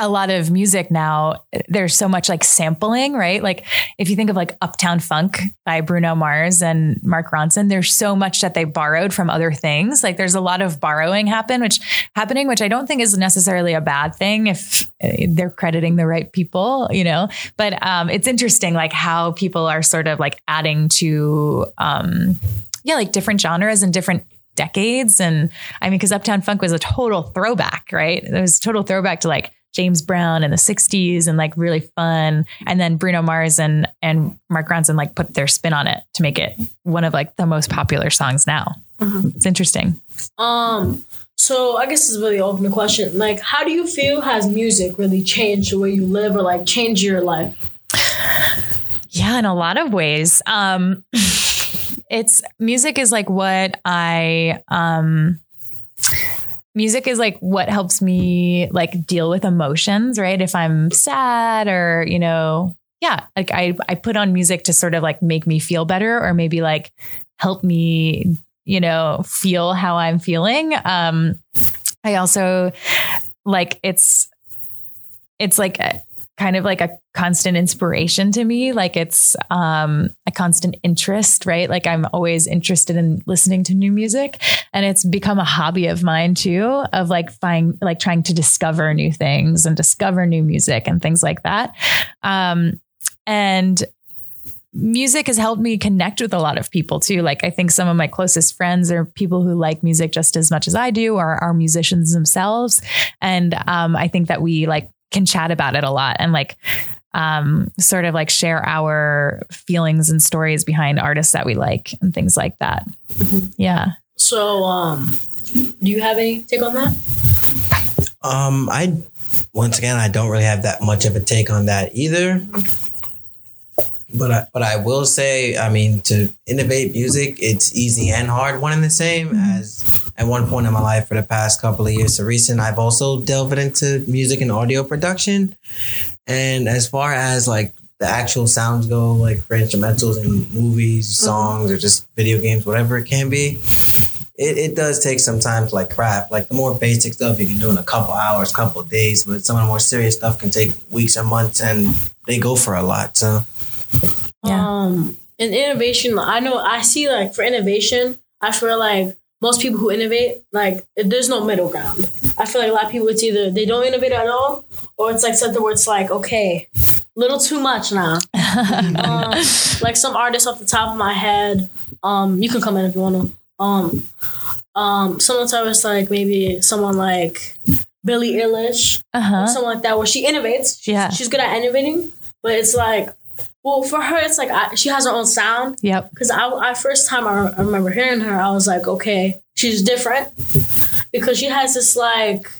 a lot of music now, there's so much like sampling, right? Like if you think of like Uptown Funk by Bruno Mars and Mark Ronson, there's so much that they borrowed from other things. Like there's a lot of borrowing happen, which happening, which I don't think is necessarily a bad thing if uh, they're crediting the right people, you know. But um, it's interesting, like how people are sort of like adding to, um, yeah, like different genres and different decades. And I mean, because Uptown Funk was a total throwback, right? It was a total throwback to like James Brown in the 60s and like really fun. And then Bruno Mars and and Mark Ronson like put their spin on it to make it one of like the most popular songs now. It's interesting. Um. So I guess this is really open question. Like, how do you feel has music really changed the way you live or like changed your life? Yeah, in a lot of ways. Um it's music is like what I um music is like what helps me like deal with emotions, right? If I'm sad or, you know, yeah, like I I put on music to sort of like make me feel better or maybe like help me, you know, feel how I'm feeling. Um I also like it's it's like a, kind of like a constant inspiration to me like it's um a constant interest right like i'm always interested in listening to new music and it's become a hobby of mine too of like find like trying to discover new things and discover new music and things like that um and music has helped me connect with a lot of people too. Like I think some of my closest friends are people who like music just as much as I do, or are musicians themselves. And um, I think that we like can chat about it a lot and like um, sort of like share our feelings and stories behind artists that we like and things like that. Yeah. So, um, do you have any take on that? Um, I once again I don't really have that much of a take on that either. But I, but I will say, I mean, to innovate music, it's easy and hard, one and the same. Mm-hmm. As at one point in my life, for the past couple of years to recent, I've also delved into music and audio production. And as far as like the actual sounds go, like for instrumentals and movies, mm-hmm. songs, or just video games, whatever it can be, it, it does take some time to like craft. Like the more basic stuff you can do in a couple hours, couple days, but some of the more serious stuff can take weeks or months, and they go for a lot. So Yeah. Um, in innovation, I know I see like for innovation, I feel like most people who innovate, like there's no middle ground. I feel like a lot of people it's either they don't innovate at all, or it's like something where it's like okay, little too much now. um, like some artists off the top of my head, um, you can come in if you want to. Um, um, sometimes like maybe someone like Billie Eilish, Uh huh. someone like that, where she innovates. She's, Yeah. she's good at innovating, but it's like, well, for her, it's like I, she has her own sound. Yep. Because I, I first time I, I remember hearing her, I was like, okay, she's different because she has this like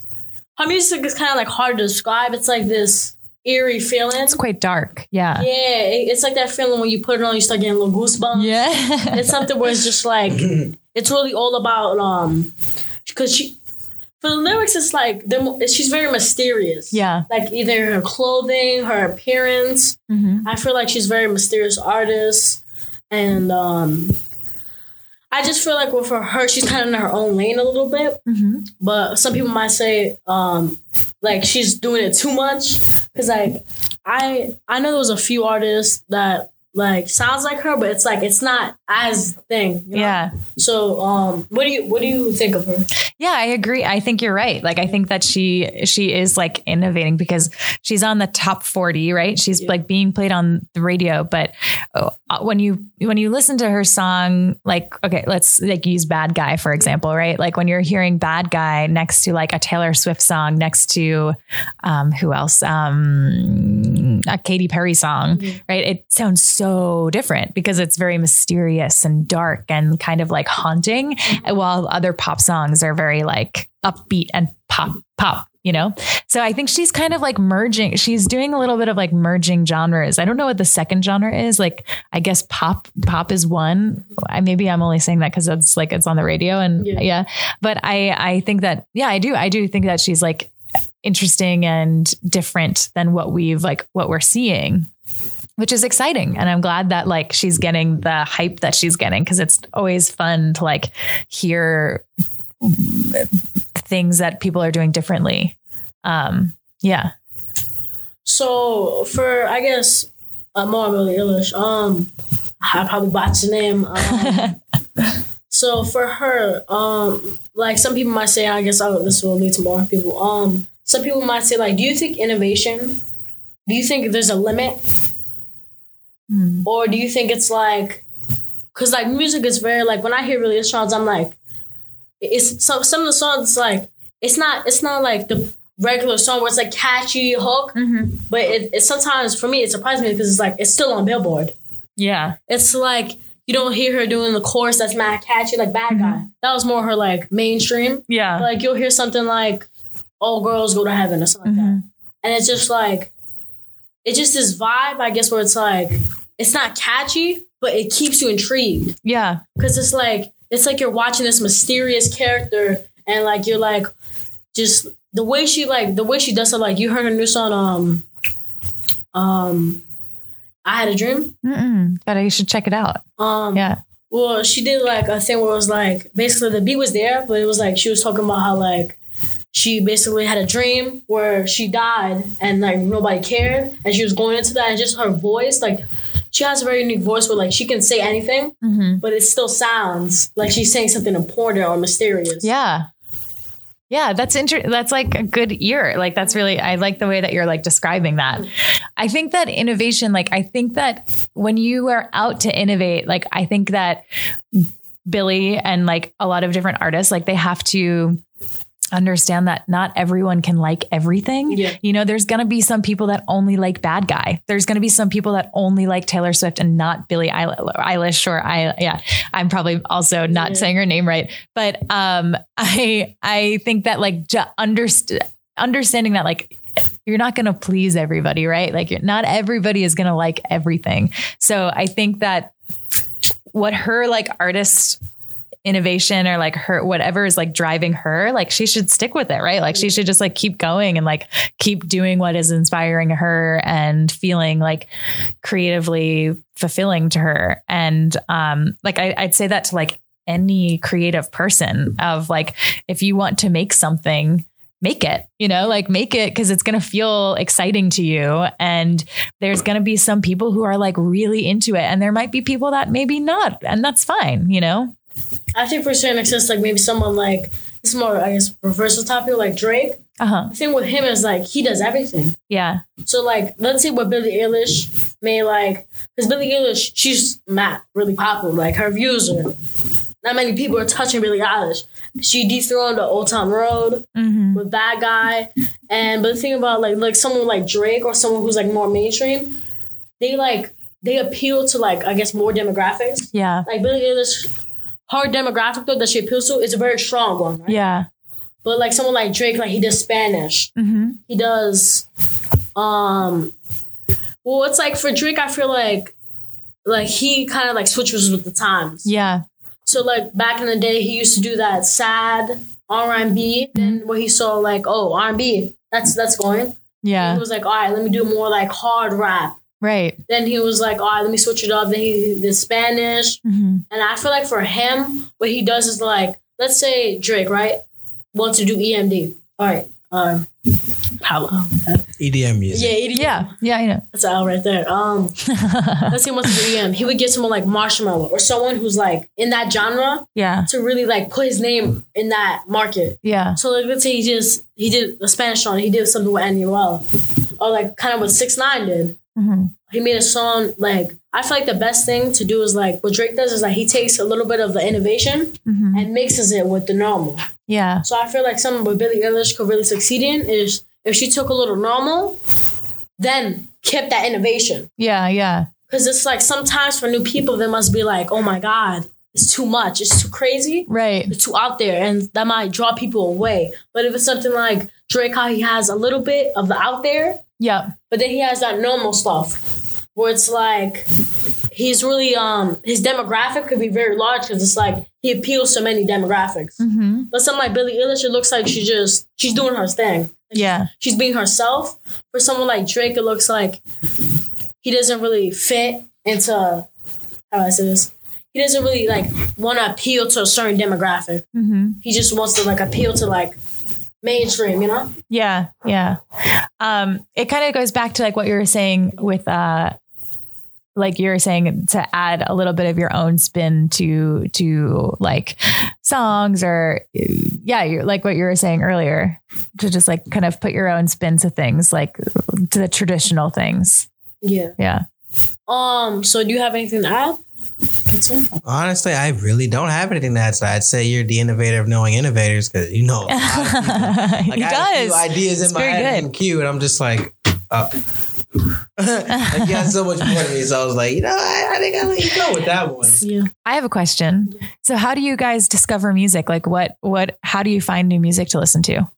her music is kind of like hard to describe. It's like this eerie feeling. It's quite dark. Yeah. Yeah, it- it's like that feeling when you put it on, you start getting little goosebumps. Yeah. It's something where it's just like it's really all about um because she for the lyrics it's like she's very mysterious. Yeah. Like either her clothing, her appearance. Mhm. I feel like she's a very mysterious artist. And um I just feel like well for her she's kind of in her own lane a little bit. Mhm. But some people might say um like she's doing it too much. Cause like I I know there was a few artists that like sounds like her, but it's like it's not as thing. you know? Yeah. So um what do you what do you think of her? Yeah, I agree. I think you're right. Like I think that she she is like innovating because she's on the top 40, right? She's like being played on the radio, but uh, when you when you listen to her song like okay, let's like use Bad Guy for example, right? Like when you're hearing Bad Guy next to like a Taylor Swift song next to um who else? Um a Katy Perry song, right? It sounds so different because it's very mysterious and dark and kind of like haunting, mm-hmm. while other pop songs are very like upbeat and pop pop. You know, so I think she's kind of like merging. She's doing a little bit of like merging genres. I don't know what the second genre is. Like, I guess pop pop is one. I maybe I'm only saying that because it's like it's on the radio and Yeah. yeah. But I I think that yeah I do I do think that she's like interesting and different than what we've like what we're seeing which is exciting and i'm glad that like she's getting the hype that she's getting because it's always fun to like hear things that people are doing differently um yeah So for I guess uh, more Billie Eilish, um I probably botched the name. Um, so for her, um, like some people might say, I guess oh, this will lead to more people. Um, some people might say, like, do you think innovation? Do you think there's a limit, Hmm. or do you think it's like, because like music is very like when I hear Eilish songs, I'm like, it's some some of the songs like it's not it's not like the regular song where it's like catchy hook, mm-hmm. but it, it sometimes for me it surprises me because it's like it's still on Billboard. yeah It's like you don't hear her doing the chorus that's mad catchy, like bad guy. Mm-hmm. That was more her like mainstream. Yeah. Like you'll hear something like "All girls go to heaven" or something like that, mm-hmm. and it's just like it's just this vibe, I guess, where it's like it's not catchy, but it keeps you intrigued yeah. because it's like it's like you're watching this mysterious character, and like you're like just the way she like the way she does it. Like you heard her new song, um, um, I had a dream. Mm-mm. But I should check it out. Um, Yeah. well, she did like a thing where it was like basically the beat was there, but it was like she was talking about how like she basically had a dream where she died and like nobody cared, and she was going into that, and just her voice, like she has a very unique voice where like she can say anything, mm-hmm. but it still sounds like she's saying something important or mysterious. Yeah. Yeah, that's inter- that's like a good ear. Like that's really I like the way that you're like describing that. I think that innovation like I think that when you are out to innovate, like I think that Billie and like a lot of different artists like they have to understand that not everyone can like everything. Yeah. You know, there's going to be some people that only like Bad Guy. There's going to be some people that only like Taylor Swift and not Billie Eilish or I yeah, I'm probably also not saying her name right. But um I I think that like ju- underst- understanding that like you're not going to please everybody, right? Like you're, not everybody is going to like everything. So I think that what her like artist innovation or like her whatever is like driving her like she should stick with it right? Like she should just like keep going and like keep doing what is inspiring her and feeling like creatively fulfilling to her. And um like I, i'd say that to like any creative person of like if you want to make something make it you know? Like make it because it's going to feel exciting to you. And there's going to be some people who are like really into it and there might be people that maybe not and that's fine you know I think for certain extent, like maybe someone like it's more, I guess, reversal topic like Drake. uh-huh The thing with him is like he does everything. yeah So like, let's say what Billie Eilish may like, because Billie Eilish, she's not really popular. Like her views are not many people are touching Billie Eilish. She dethroned the Old Town Road mm-hmm. with Bad Guy, and but the thing about like like someone like Drake or someone who's like more mainstream, they like they appeal to like I guess more demographics. yeah Like Billie Eilish, her demographic though that she appeals to is a very strong one, right? yeah But like someone like Drake, like he does Spanish. mm-hmm. He does um well it's like for Drake I feel like like he kind of like switches with the times. yeah So like back in the day he used to do that sad R&B then where he saw like oh R&B that's that's going. yeah He was like all right let me do more like hard rap. Right Then he was like all right let me switch it up. Then he did Spanish. mm-hmm. And I feel like for him, what he does is like, let's say Drake, right, wants to do EMD. All right. Um, how? EDM music. Yeah, EDM. yeah yeah i know That's out right there. Um, let's say he wants to do EM. He would get someone like Marshmello or someone who's like in that genre yeah to really like put his name in that market. yeah So like, let's say he just he did a Spanish song. He did something with Anuel, or like kind of what Six Nine did. Mm-hmm. He made a song like I feel like the best thing to do is like what Drake does is like he takes a little bit of the innovation Mm-hmm. and mixes it with the normal. yeah So I feel like something what Billie Eilish could really succeed in is if she took a little normal, then kept that innovation. yeah yeah Because it's like sometimes for new people, they must be like, oh my God, it's too much, it's too crazy, right it's too out there, and that might draw people away. But if it's something like Drake, how he has a little bit of the out there, yeah but then he has that normal stuff where it's like he's really um his demographic could be very large because it's like he appeals to many demographics. mm-hmm. But something like Billie Eilish, it looks like she just she's doing her thing. yeah She's being herself. For someone like Drake, it looks like he doesn't really fit into how do I say this. He doesn't really like want to appeal to a certain demographic. mm-hmm. He just wants to like appeal to like mainstream, you know? Yeah, yeah. Um, it kind of goes back to like what you were saying with uh like you were saying to add a little bit of your own spin to to like songs or yeah, you're like what you were saying earlier to just like kind of put your own spin to things like to the traditional things. Yeah. Yeah. Um. So, do you have anything to add? Kitson? Honestly, I really don't have anything to add. So I'd say you're the innovator of knowing innovators because you know a lot of people. Like, he I had a few does. ideas It's in my very head good. in queue, and I'm just like, uh, like you had so much more to me, so I was like, you know, I, I think I'll let you go with that one. Yeah. I have a question. So how do you guys discover music? Like what what how do you find new music to listen to?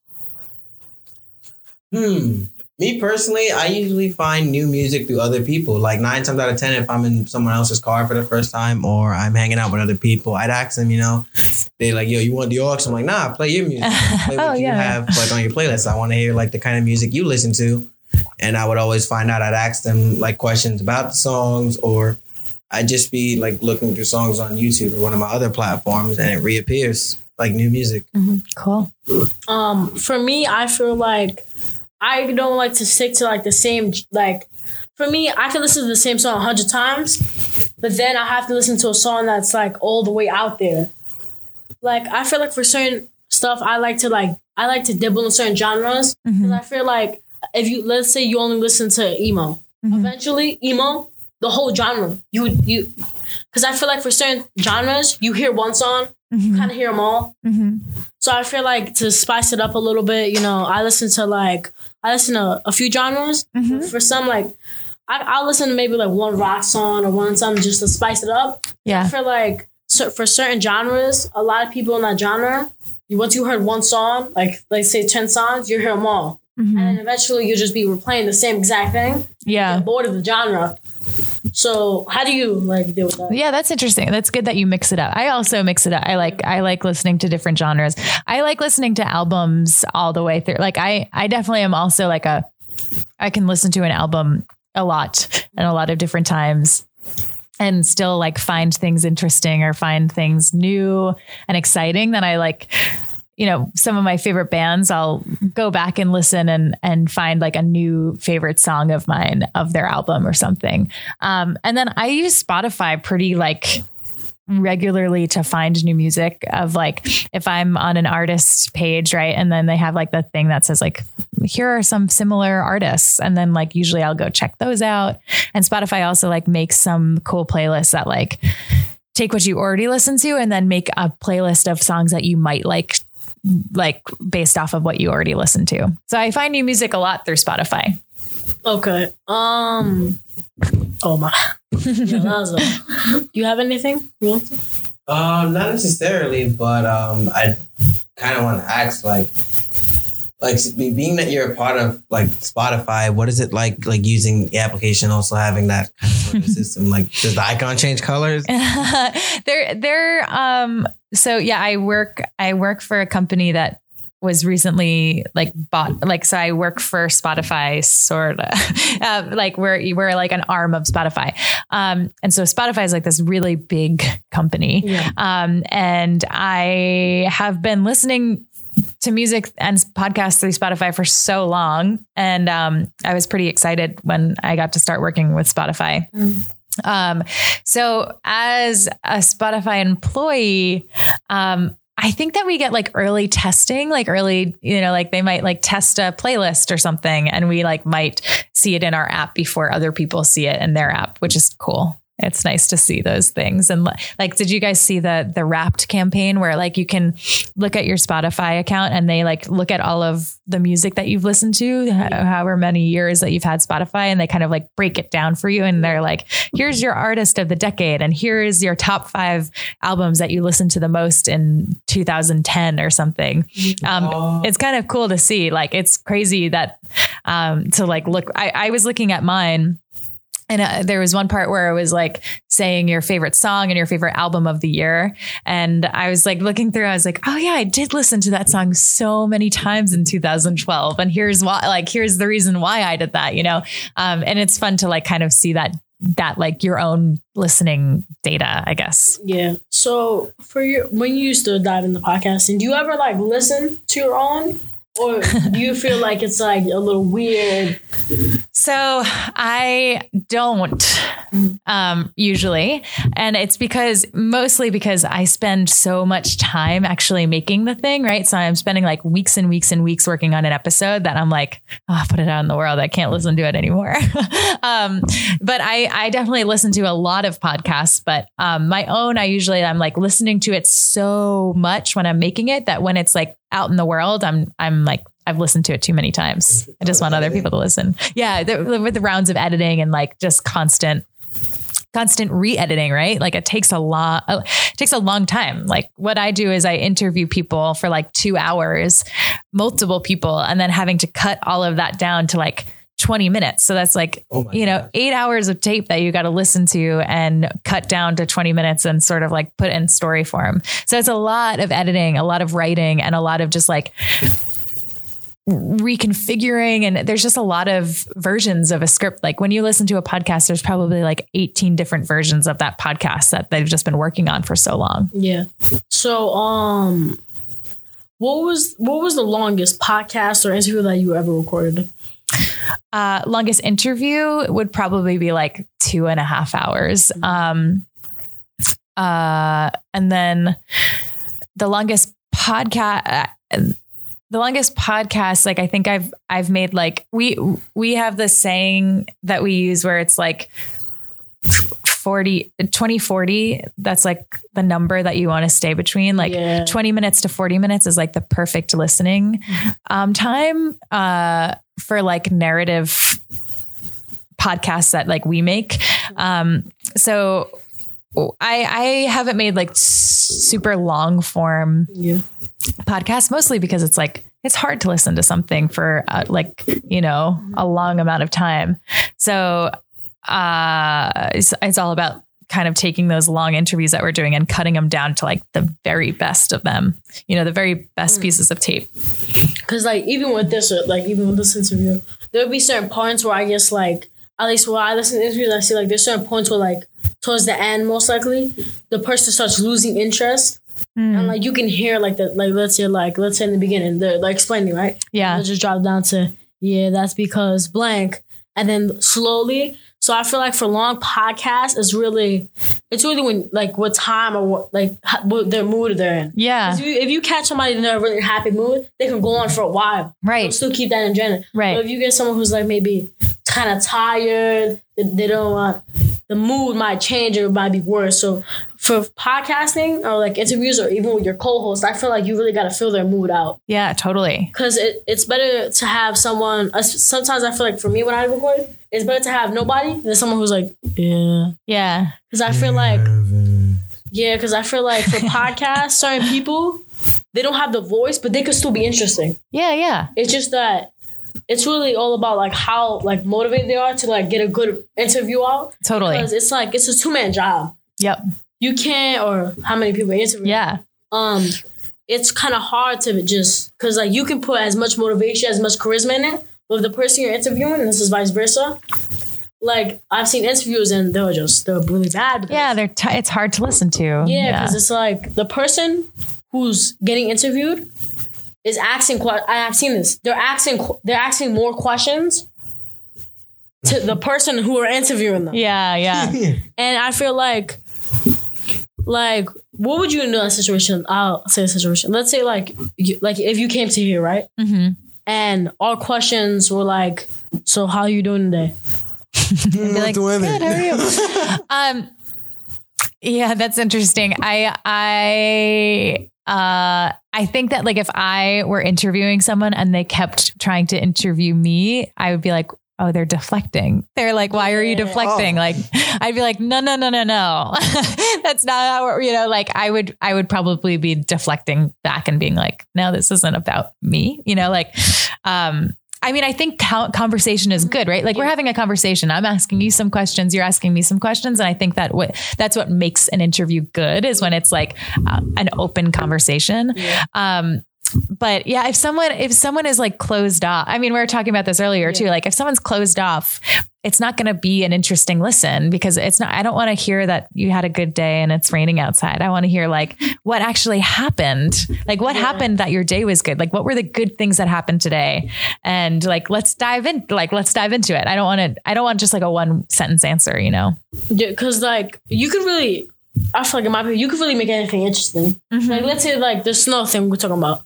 Hmm. Me personally, I usually find new music through other people. Like nine times out of ten, if I'm in someone else's car for the first time or I'm hanging out with other people, I'd ask them, you know, they like, yo, you want the aux? I'm like, nah, play your music. Play what Oh, you yeah. have like on your playlist. I want to hear like the kind of music you listen to. And I would always find out. I'd ask them like questions about the songs, or I'd just be like looking through songs on YouTube or one of my other platforms, and it reappears like new music. Cool. Um, for me, I feel like I don't like to stick to like the same like. For me, I can listen to the same song a hundred times, but then I have to listen to a song that's like all the way out there. Like I feel like for certain stuff, I like to like I like to dibble in certain genres mm-hmm. because I feel like if you let's say you only listen to emo, mm-hmm. eventually emo the whole genre you you because I feel like for certain genres you hear one song, Mm-hmm. you kind of hear them all. Mm-hmm. So I feel like to spice it up a little bit, you know, I listen to like I listen to a few genres. Mm-hmm. For some, like I, I'll listen to maybe like one rock song or one something just to spice it up. Yeah. For like so for certain genres, a lot of people in that genre, once you heard one song, like let's say ten songs, you hear them all, and then eventually you'll just be replaying the same exact thing. Yeah. Bored of the genre. So how do you like deal with that? Yeah, that's interesting. That's good that you mix it up. I also mix it up. I like I like listening to different genres. I like listening to albums all the way through. Like I I definitely am also like a I can listen to an album a lot and a lot of different times and still like find things interesting or find things new and exciting that I like you know some of my favorite bands i'll go back and listen and and find like a new favorite song of mine of their album or something. Um and then i use spotify pretty like regularly to find new music of like if i'm on an artist page right and then they have like the thing that says like here are some similar artists and then like usually i'll go check those out. And spotify also like makes some cool playlists that like take what you already listen to and then make a playlist of songs that you might like like based off of what you already listened to. So I find new music a lot through Spotify. Okay. Um. Oh my. Yeah, that was a- do you have anything? You want to? Um, not necessarily, but um, I kind of want to ask, like, like being that you're a part of like Spotify, what is it like, like using the application, also having that kind of sort of system? Like, does the icon change colors? they're they're um so yeah, I work I work for a company that was recently like bought like so I work for Spotify sort of uh, like we're we're like an arm of Spotify. Um and so Spotify is like this really big company. Yeah. um and I have been listening to music and podcasts through Spotify for so long. And um I was pretty excited when I got to start working with Spotify um, so as a Spotify employee, um, I think that we get like early testing, like early, you know, like they might like test a playlist or something and we like might see it in our app before other people see it in their app, which is cool. It's nice to see those things. And like, did you guys see the the Wrapped campaign where like you can look at your Spotify account and they like look at all of the music that you've listened to, however many years that you've had Spotify, and they kind of like break it down for you. And they're like, here's your artist of the decade, and here is your top five albums that you listened to the most in 2010 or something. Um, It's kind of cool to see. Like, it's crazy that um, to like look. I, I was looking at mine. And uh, there was one part where it was like saying your favorite song and your favorite album of the year. And I was like looking through, I was like, oh, yeah, I did listen to that song so many times in 2012. And here's why, like, here's the reason why I did that, you know? Um, and it's fun to like kind of see that, that like your own listening data, I guess. Yeah. So for your when you used to dive into podcasting, do you ever like listen to your own, or do you feel like it's like a little weird? So I don't um, usually, and it's because mostly because I spend so much time actually making the thing, right? So I'm spending like weeks and weeks and weeks working on an episode that I'm like, oh, put it out in the world. I can't listen to it anymore. um, but I, I definitely listen to a lot of podcasts, but um, my own, I usually I'm like listening to it so much when I'm making it that when it's like out in the world, I'm I'm like I've listened to it too many times. I just want other people to listen. Yeah, the, with the rounds of editing and like just constant constant re-editing, right? Like it takes a lot uh, it takes a long time. Like what I do is I interview people for like 2 hours, multiple people and then having to cut all of that down to like 20 minutes. So that's like, Oh you know, gosh. eight hours of tape that you got to listen to and cut down to 20 minutes and sort of like put in story form. So it's a lot of editing, a lot of writing, and a lot of just like reconfiguring. And there's just a lot of versions of a script. Like when you listen to a podcast, there's probably like 18 different versions of that podcast that they've just been working on for so long. Yeah. So, um, what was what was the longest podcast or interview that you ever recorded? Uh, longest interview would probably be like two and a half hours. Um, uh, and then the longest podcast, the longest podcast, like I think I've I've made like we we have this saying that we use where it's like 40 2040 that's like the number that you want to stay between like Yeah. 20 minutes to 40 minutes is like the perfect listening um, time uh, for like narrative podcasts that like we make um, so I, I haven't made like super long form Yeah. podcasts mostly because it's like it's hard to listen to something for uh, like you know a long amount of time so uh it's, it's all about kind of taking those long interviews that we're doing and cutting them down to like the very best of them you know the very best pieces of tape. Cause like even with this, uh, like even with this interview, there'll be certain points where I guess like at least when I listen to interviews, I see like there's certain points where like towards the end, most likely, the person starts losing interest. And like you can hear like the like let's say like let's say in the beginning they're like explaining right? Yeah. They'll just drop down to yeah that's because blank. And then slowly so I feel like for long podcasts it's really it's really when like what time or what like what their mood they're in yeah if you, if you catch somebody in a really happy mood, they can go on for a while. They'll right still keep that enjoyment. Right. But if you get someone who's like maybe kind of tired, they, they don't want the mood might change or it might be worse. So for podcasting or like interviews or even with your co-host, I feel like you really got to feel their mood out yeah totally because it, it's better to have someone. uh, Sometimes I feel like for me when I record, it's better to have nobody than someone who's like yeah. yeah Because I feel like yeah, because I feel like for podcasts, certain people they don't have the voice, but they could still be interesting. yeah yeah It's just that it's really all about like how like motivated they are to like get a good interview out. totally Because it's like it's a two man job. yep You can't or how many people interview? yeah Um, it's kind of hard to just because like you can put as much motivation, as much charisma in it, but the person you're interviewing, and this is vice versa. Like I've seen interviews and they're just they're really bad. yeah they're t- it's hard to listen to Yeah, because it's like the person who's getting interviewed is asking. que- I have seen this. They're asking. They're asking more questions to the person who are interviewing them, yeah yeah and I feel like, like, what would you do in that situation? I'll say a situation. Let's say like, you, like if you came to here, right, hmm and all questions were like, "So how are you doing today?" be like, good, how are you? um, yeah, that's interesting. I, I, uh, I think that like if I were interviewing someone and they kept trying to interview me, I would be like, oh, they're deflecting. They're like, why are you deflecting? Like, I'd be like, no, no, no, no, no. That's not how, you know, like I would, I would probably be deflecting back and being like, no, this isn't about me, you know, like, um, I mean, I think conversation is good, right? Like we're having a conversation. I'm asking you some questions, you're asking me some questions, and I think that what that's what makes an interview good is when it's like uh, an open conversation. Um, but yeah, if someone if someone is like closed off, I mean, we were talking about this earlier too. Like if someone's closed off, it's not going to be an interesting listen because it's not. I don't want to hear that you had a good day and it's raining outside. I want to hear like what actually happened. Like what happened that your day was good. Like what were the good things that happened today? And like let's dive in. Like let's dive into it. I don't want to. I don't want just like a one sentence answer. You know. Yeah, because like you could really, I feel like in my opinion, you could really make anything interesting. Mm-hmm. Like let's say like the snow thing we're talking about.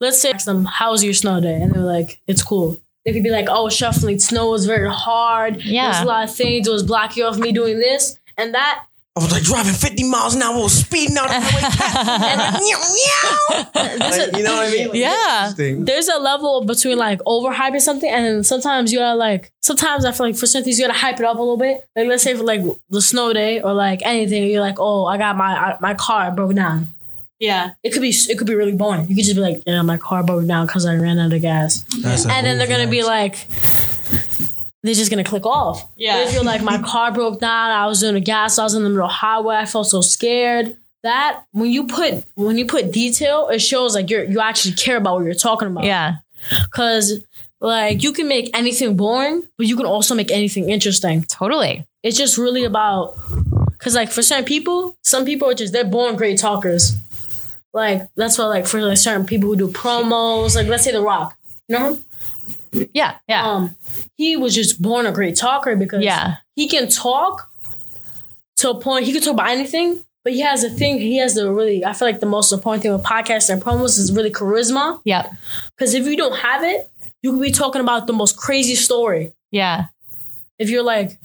Let's say ask them, "How's your snow day?" And they're like, "It's cool." They could be like, "Oh, shuffling snow was very hard. Yeah. There's a lot of things. It was blocking off me doing this and that." I was like driving 50 miles an hour, speeding out of the highway. like, you know what I mean? Yeah. There's a level between like overhyping something and then sometimes you gotta like sometimes I feel like for certain things you gotta hype it up a little bit. Like let's say for like the snow day or like anything, you're like, oh, I got my I, my car broke down. Yeah. It could be it could be really boring. You could just be like, yeah, my car broke down because I ran out of gas. That's a and then they're gonna be like they're just gonna click off. Yeah. If you're like, my car broke down, I was doing a gas, I was in the middle of the highway, I felt so scared. That when you put when you put detail, it shows like you're you actually care about what you're talking about. Yeah. Cause like you can make anything boring, but you can also make anything interesting. Totally. It's just really about cause like for certain people, some people are just they're born great talkers. Like that's why like for like certain people who do promos, like let's say The Rock. You know him? Yeah. Yeah. um he was just born a great talker because Yeah. he can talk to a point he can talk about anything but he has a thing he has the really i feel like the most important thing with podcasts and promos is really charisma Yeah. because if you don't have it you could be talking about the most crazy story Yeah. if you're like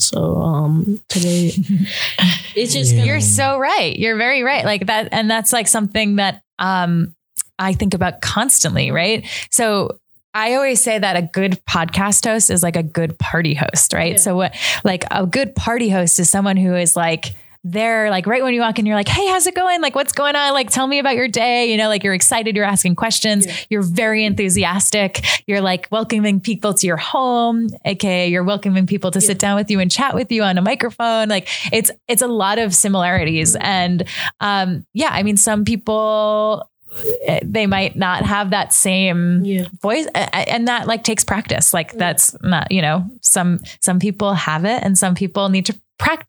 so um today it's just gonna, You're so right. You're very right. Like that, and that's like something that um I think about constantly, right? So I always say that a good podcast host is like a good party host, right? Yeah. So what like a good party host is someone who is like there like right when you walk in you're like hey how's it going? Like what's going on? Like tell me about your day. You know like you're excited you're asking questions you're very enthusiastic you're like welcoming people to your home aka you're welcoming people to sit down with you and chat with you on a microphone. Like it's it's a lot of similarities. And um yeah i mean some people eh, they might not have that same Yeah. voice a- a- and that like takes practice. Like that's not you know some some people have it and some people need to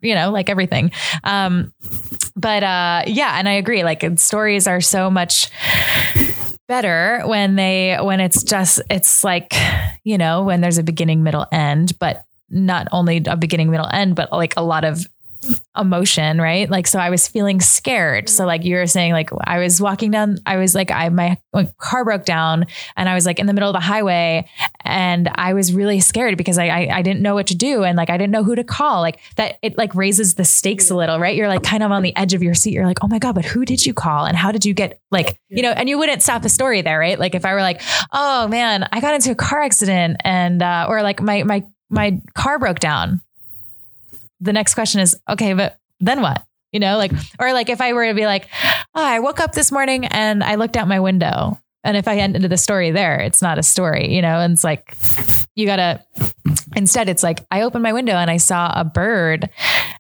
you know like everything. Um but uh yeah and i agree like stories are so much better when they when it's just it's like you know when there's a beginning middle end but not only a beginning middle end but like a lot of emotion right? Like so i was feeling scared. So like you were saying like i was walking down i was like i my, car broke down and i was like in the middle of the highway and i was really scared because I, I i didn't know what to do and like i didn't know who to call. Like that it like raises the stakes a little right? You're like kind of on the edge of your seat. You're like oh my god but who did you call and how did you get like you know and you wouldn't stop the story there right? Like if i were like oh man i got into a car accident and uh or like my my my car broke down the next question is okay but then what? You know like or like if i were to be like oh, i woke up this morning and i looked out my window. And if i ended the story there it's not a story you know and it's like you gotta instead it's like i opened my window and i saw a bird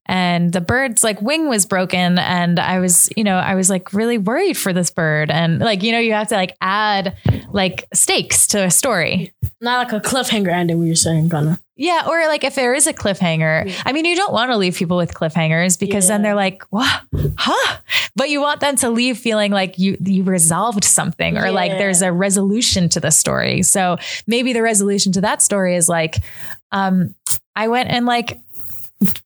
and the bird's like wing was broken and i was you know i was like really worried for this bird and like you know you have to like add like stakes to a story not like a cliffhanger ending what you're saying Gunna. Uh, yeah, or like if there is a cliffhanger. I mean, you don't want to leave people with cliffhangers because then they're like, "What? Huh?" But you want them to leave feeling like you you resolved something or like there's a resolution to the story. So maybe the resolution to that story is like um I went and like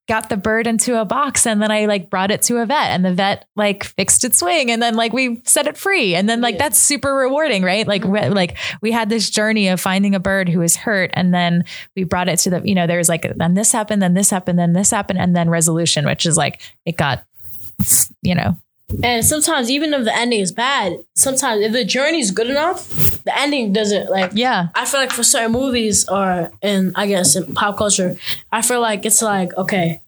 got the bird into a box and then I like brought it to a vet and the vet like fixed its wing and then like we set it free. And then like that's super rewarding right? Like we, like we had this journey of finding a bird who was hurt and then we brought it to the you know there was like then this happened then this happened then this happened and then resolution which is like it got you know And sometimes, even if the ending is bad, sometimes if the journey is good enough, the ending doesn't like. yeah I feel like for certain movies or in I guess in pop culture, I feel like it's like okay,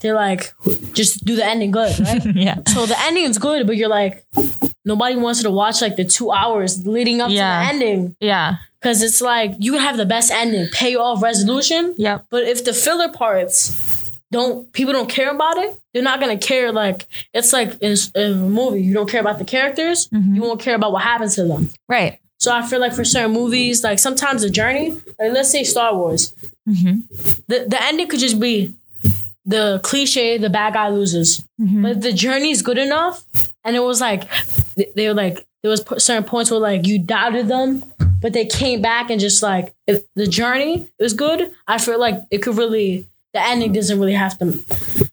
they're like just do the ending good, right? yeah so the ending is good, but you're like nobody wants to watch like the two hours leading up Yeah. to the ending yeah because it's like you have the best ending, pay off resolution, Yeah. but if the filler parts don't people don't care about it, they're not gonna care. Like it's like in, in a movie, you don't care about the characters, mm-hmm. you won't care about what happens to them. right So I feel like for certain movies, like sometimes the journey, like let's say Star Wars, mm-hmm. the the ending could just be the cliche, the bad guy loses. Mm-hmm. But the journey is good enough, and it was like they, were like there was certain points where like you doubted them, but they came back and just like if the journey is good, I feel like it could really the ending doesn't really have to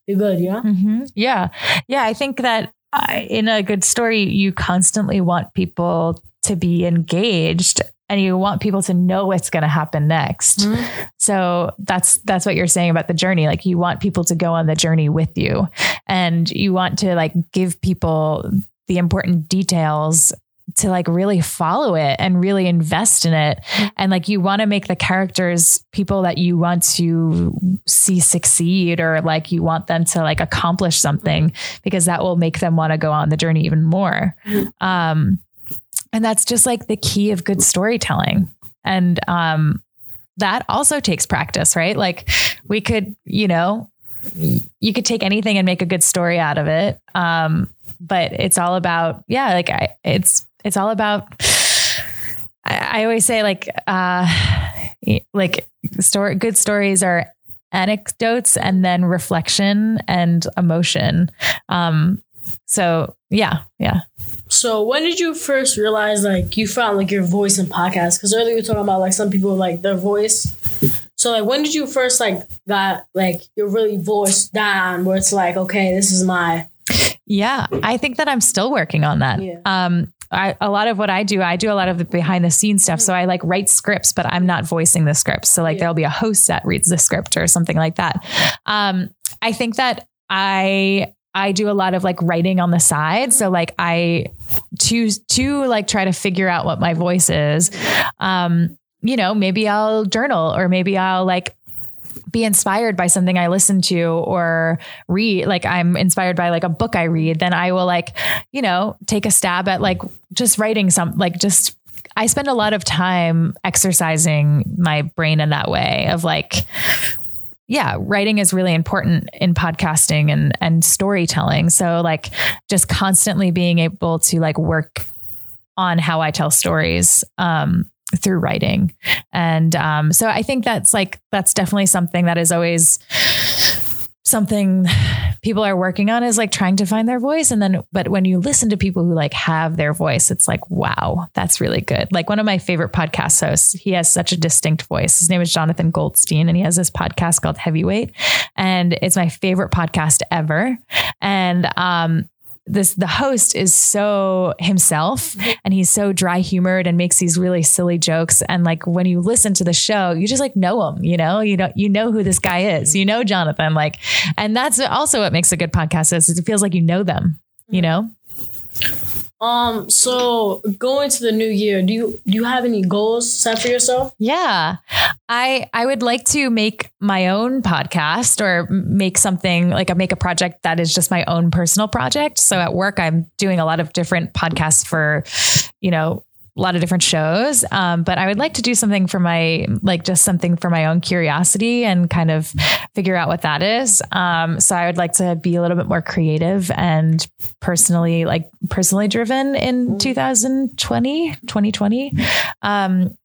be good, you know? hmm Yeah. Yeah. I think that uh, in a good story, you constantly want people to be engaged and you want people to know what's going to happen next. So that's that's what you're saying about the journey. Like you want people to go on the journey with you and you want to like give people the important details to like really follow it and really invest in it. And like you want to make the characters people that you want to see succeed or like you want them to like accomplish something because that will make them want to go on the journey even more. Um and that's just like the key of good storytelling. And um that also takes practice right? Like we could you know you could take anything and make a good story out of it. Um but it's all about yeah like I, it's it's all about I, I always say like uh like story good stories are anecdotes and then reflection and emotion um so yeah yeah So when did you first realize like you found like your voice in podcasts? Because earlier we were talking about like some people like their voice. So like when did you first like got like your really voice down where it's like okay this is my Yeah, I think that I'm still working on that. Yeah. Um, I, a lot of what I do, I do a lot of the behind the scenes stuff. So I like write scripts, but I'm not voicing the scripts. So like Yeah. there'll be a host that reads the script or something like that. Um, I think that I I do a lot of like writing on the side. So like I choose to like try to figure out what my voice is. Um, you know, maybe I'll journal or maybe I'll like be inspired by something I listen to or read, like I'm inspired by like a book I read, then I will like, you know, take a stab at like just writing some, like just, I spend a lot of time exercising my brain in that way of like, yeah, writing is really important in podcasting and and storytelling. So like just constantly being able to like work on how I tell stories um through writing. And um so I think that's like that's definitely something that is always something people are working on is like trying to find their voice. And then but when you listen to people who like have their voice it's like wow that's really good. Like one of my favorite podcast hosts he has such a distinct voice. His name is jonathan goldstein and he has this podcast called heavyweight. And it's my favorite podcast ever. And um this the host is so himself and he's so dry humored and makes these really silly jokes. And like when you listen to the show you just like know him you know? You know you know who this guy is. You know jonathan like and that's also what makes a good podcast is it feels like you know them you know um so going to the new year do you do you have any goals set for yourself? Yeah. I I would like to make my own podcast or make something like I make a project that is just my own personal project. So at work I'm doing a lot of different podcasts for, you know, a lot of different shows. Um, but I would like to do something for my like just something for my own curiosity and kind of figure out what that is. Um, so I would like to be a little bit more creative and personally like personally driven in 2020, 2020. Um,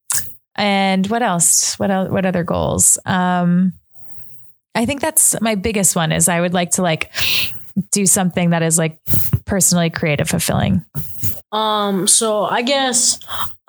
and what else? What? What other goals? Um, I think that's my biggest one. Is I would like to like do something that is like personally creative, fulfilling. Um so I guess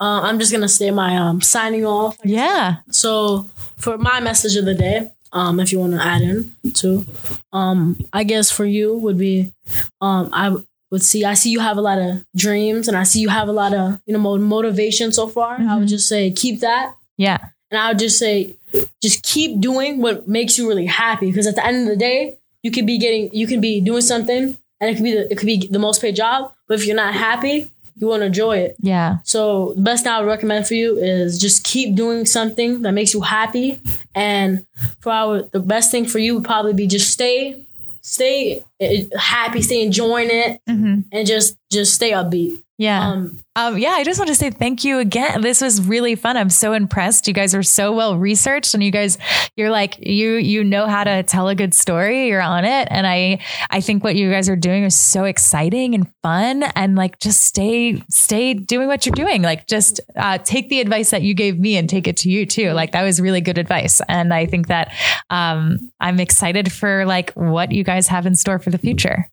uh, I'm just gonna say my um signing off. Yeah. So for my message of the day, um, if you want to add in too, um, I guess for you would be, um, I would see. I see you have a lot of dreams, and I see you have a lot of you know motivation so far. I would just say keep that, Yeah. and I would just say just keep doing what makes you really happy. Because at the end of the day, you could be getting, you can be doing something, and it could be the, it could be the most paid job. But if you're not happy, you won't enjoy it. Yeah. So the best thing I would recommend for you is just keep doing something that makes you happy. And for our the best thing for you would probably be just stay, stay eh, happy, stay enjoying it, Mhm. and just just stay upbeat. Yeah. Um, Um, yeah, I just want to say thank you again. This was really fun. I'm so impressed. You guys are so well researched and you guys, you're like, you, you know how to tell a good story. You're on it. And I, I think what you guys are doing is so exciting and fun and like, just stay, stay doing what you're doing. Like just, uh, take the advice that you gave me and take it to you too. Like that was really good advice. And I think that, um, I'm excited for like what you guys have in store for the future.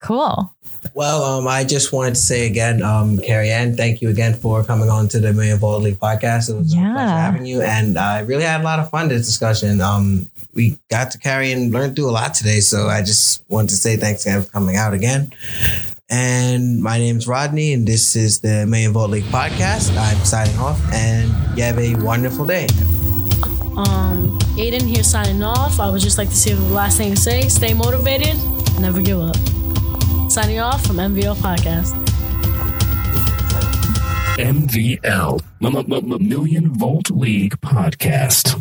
Cool. Well, um, I just wanted to say again, um, Carrie Ann, thank you again for coming on to the Million Volt League podcast. It was yeah. a pleasure having you, and I really had a lot of fun this discussion. Um, we got to Carrie Ann learn through a lot today, so I just wanted to say thanks again for coming out again. And my name is Rodney, and this is the Million Volt League podcast. I'm signing off, and you have a wonderful day. Um, Aiden here signing off. I would just like to say the last thing to say: stay motivated, never give up. Signing off from MVL Podcast. MVL, M- M- Million Volt League Podcast.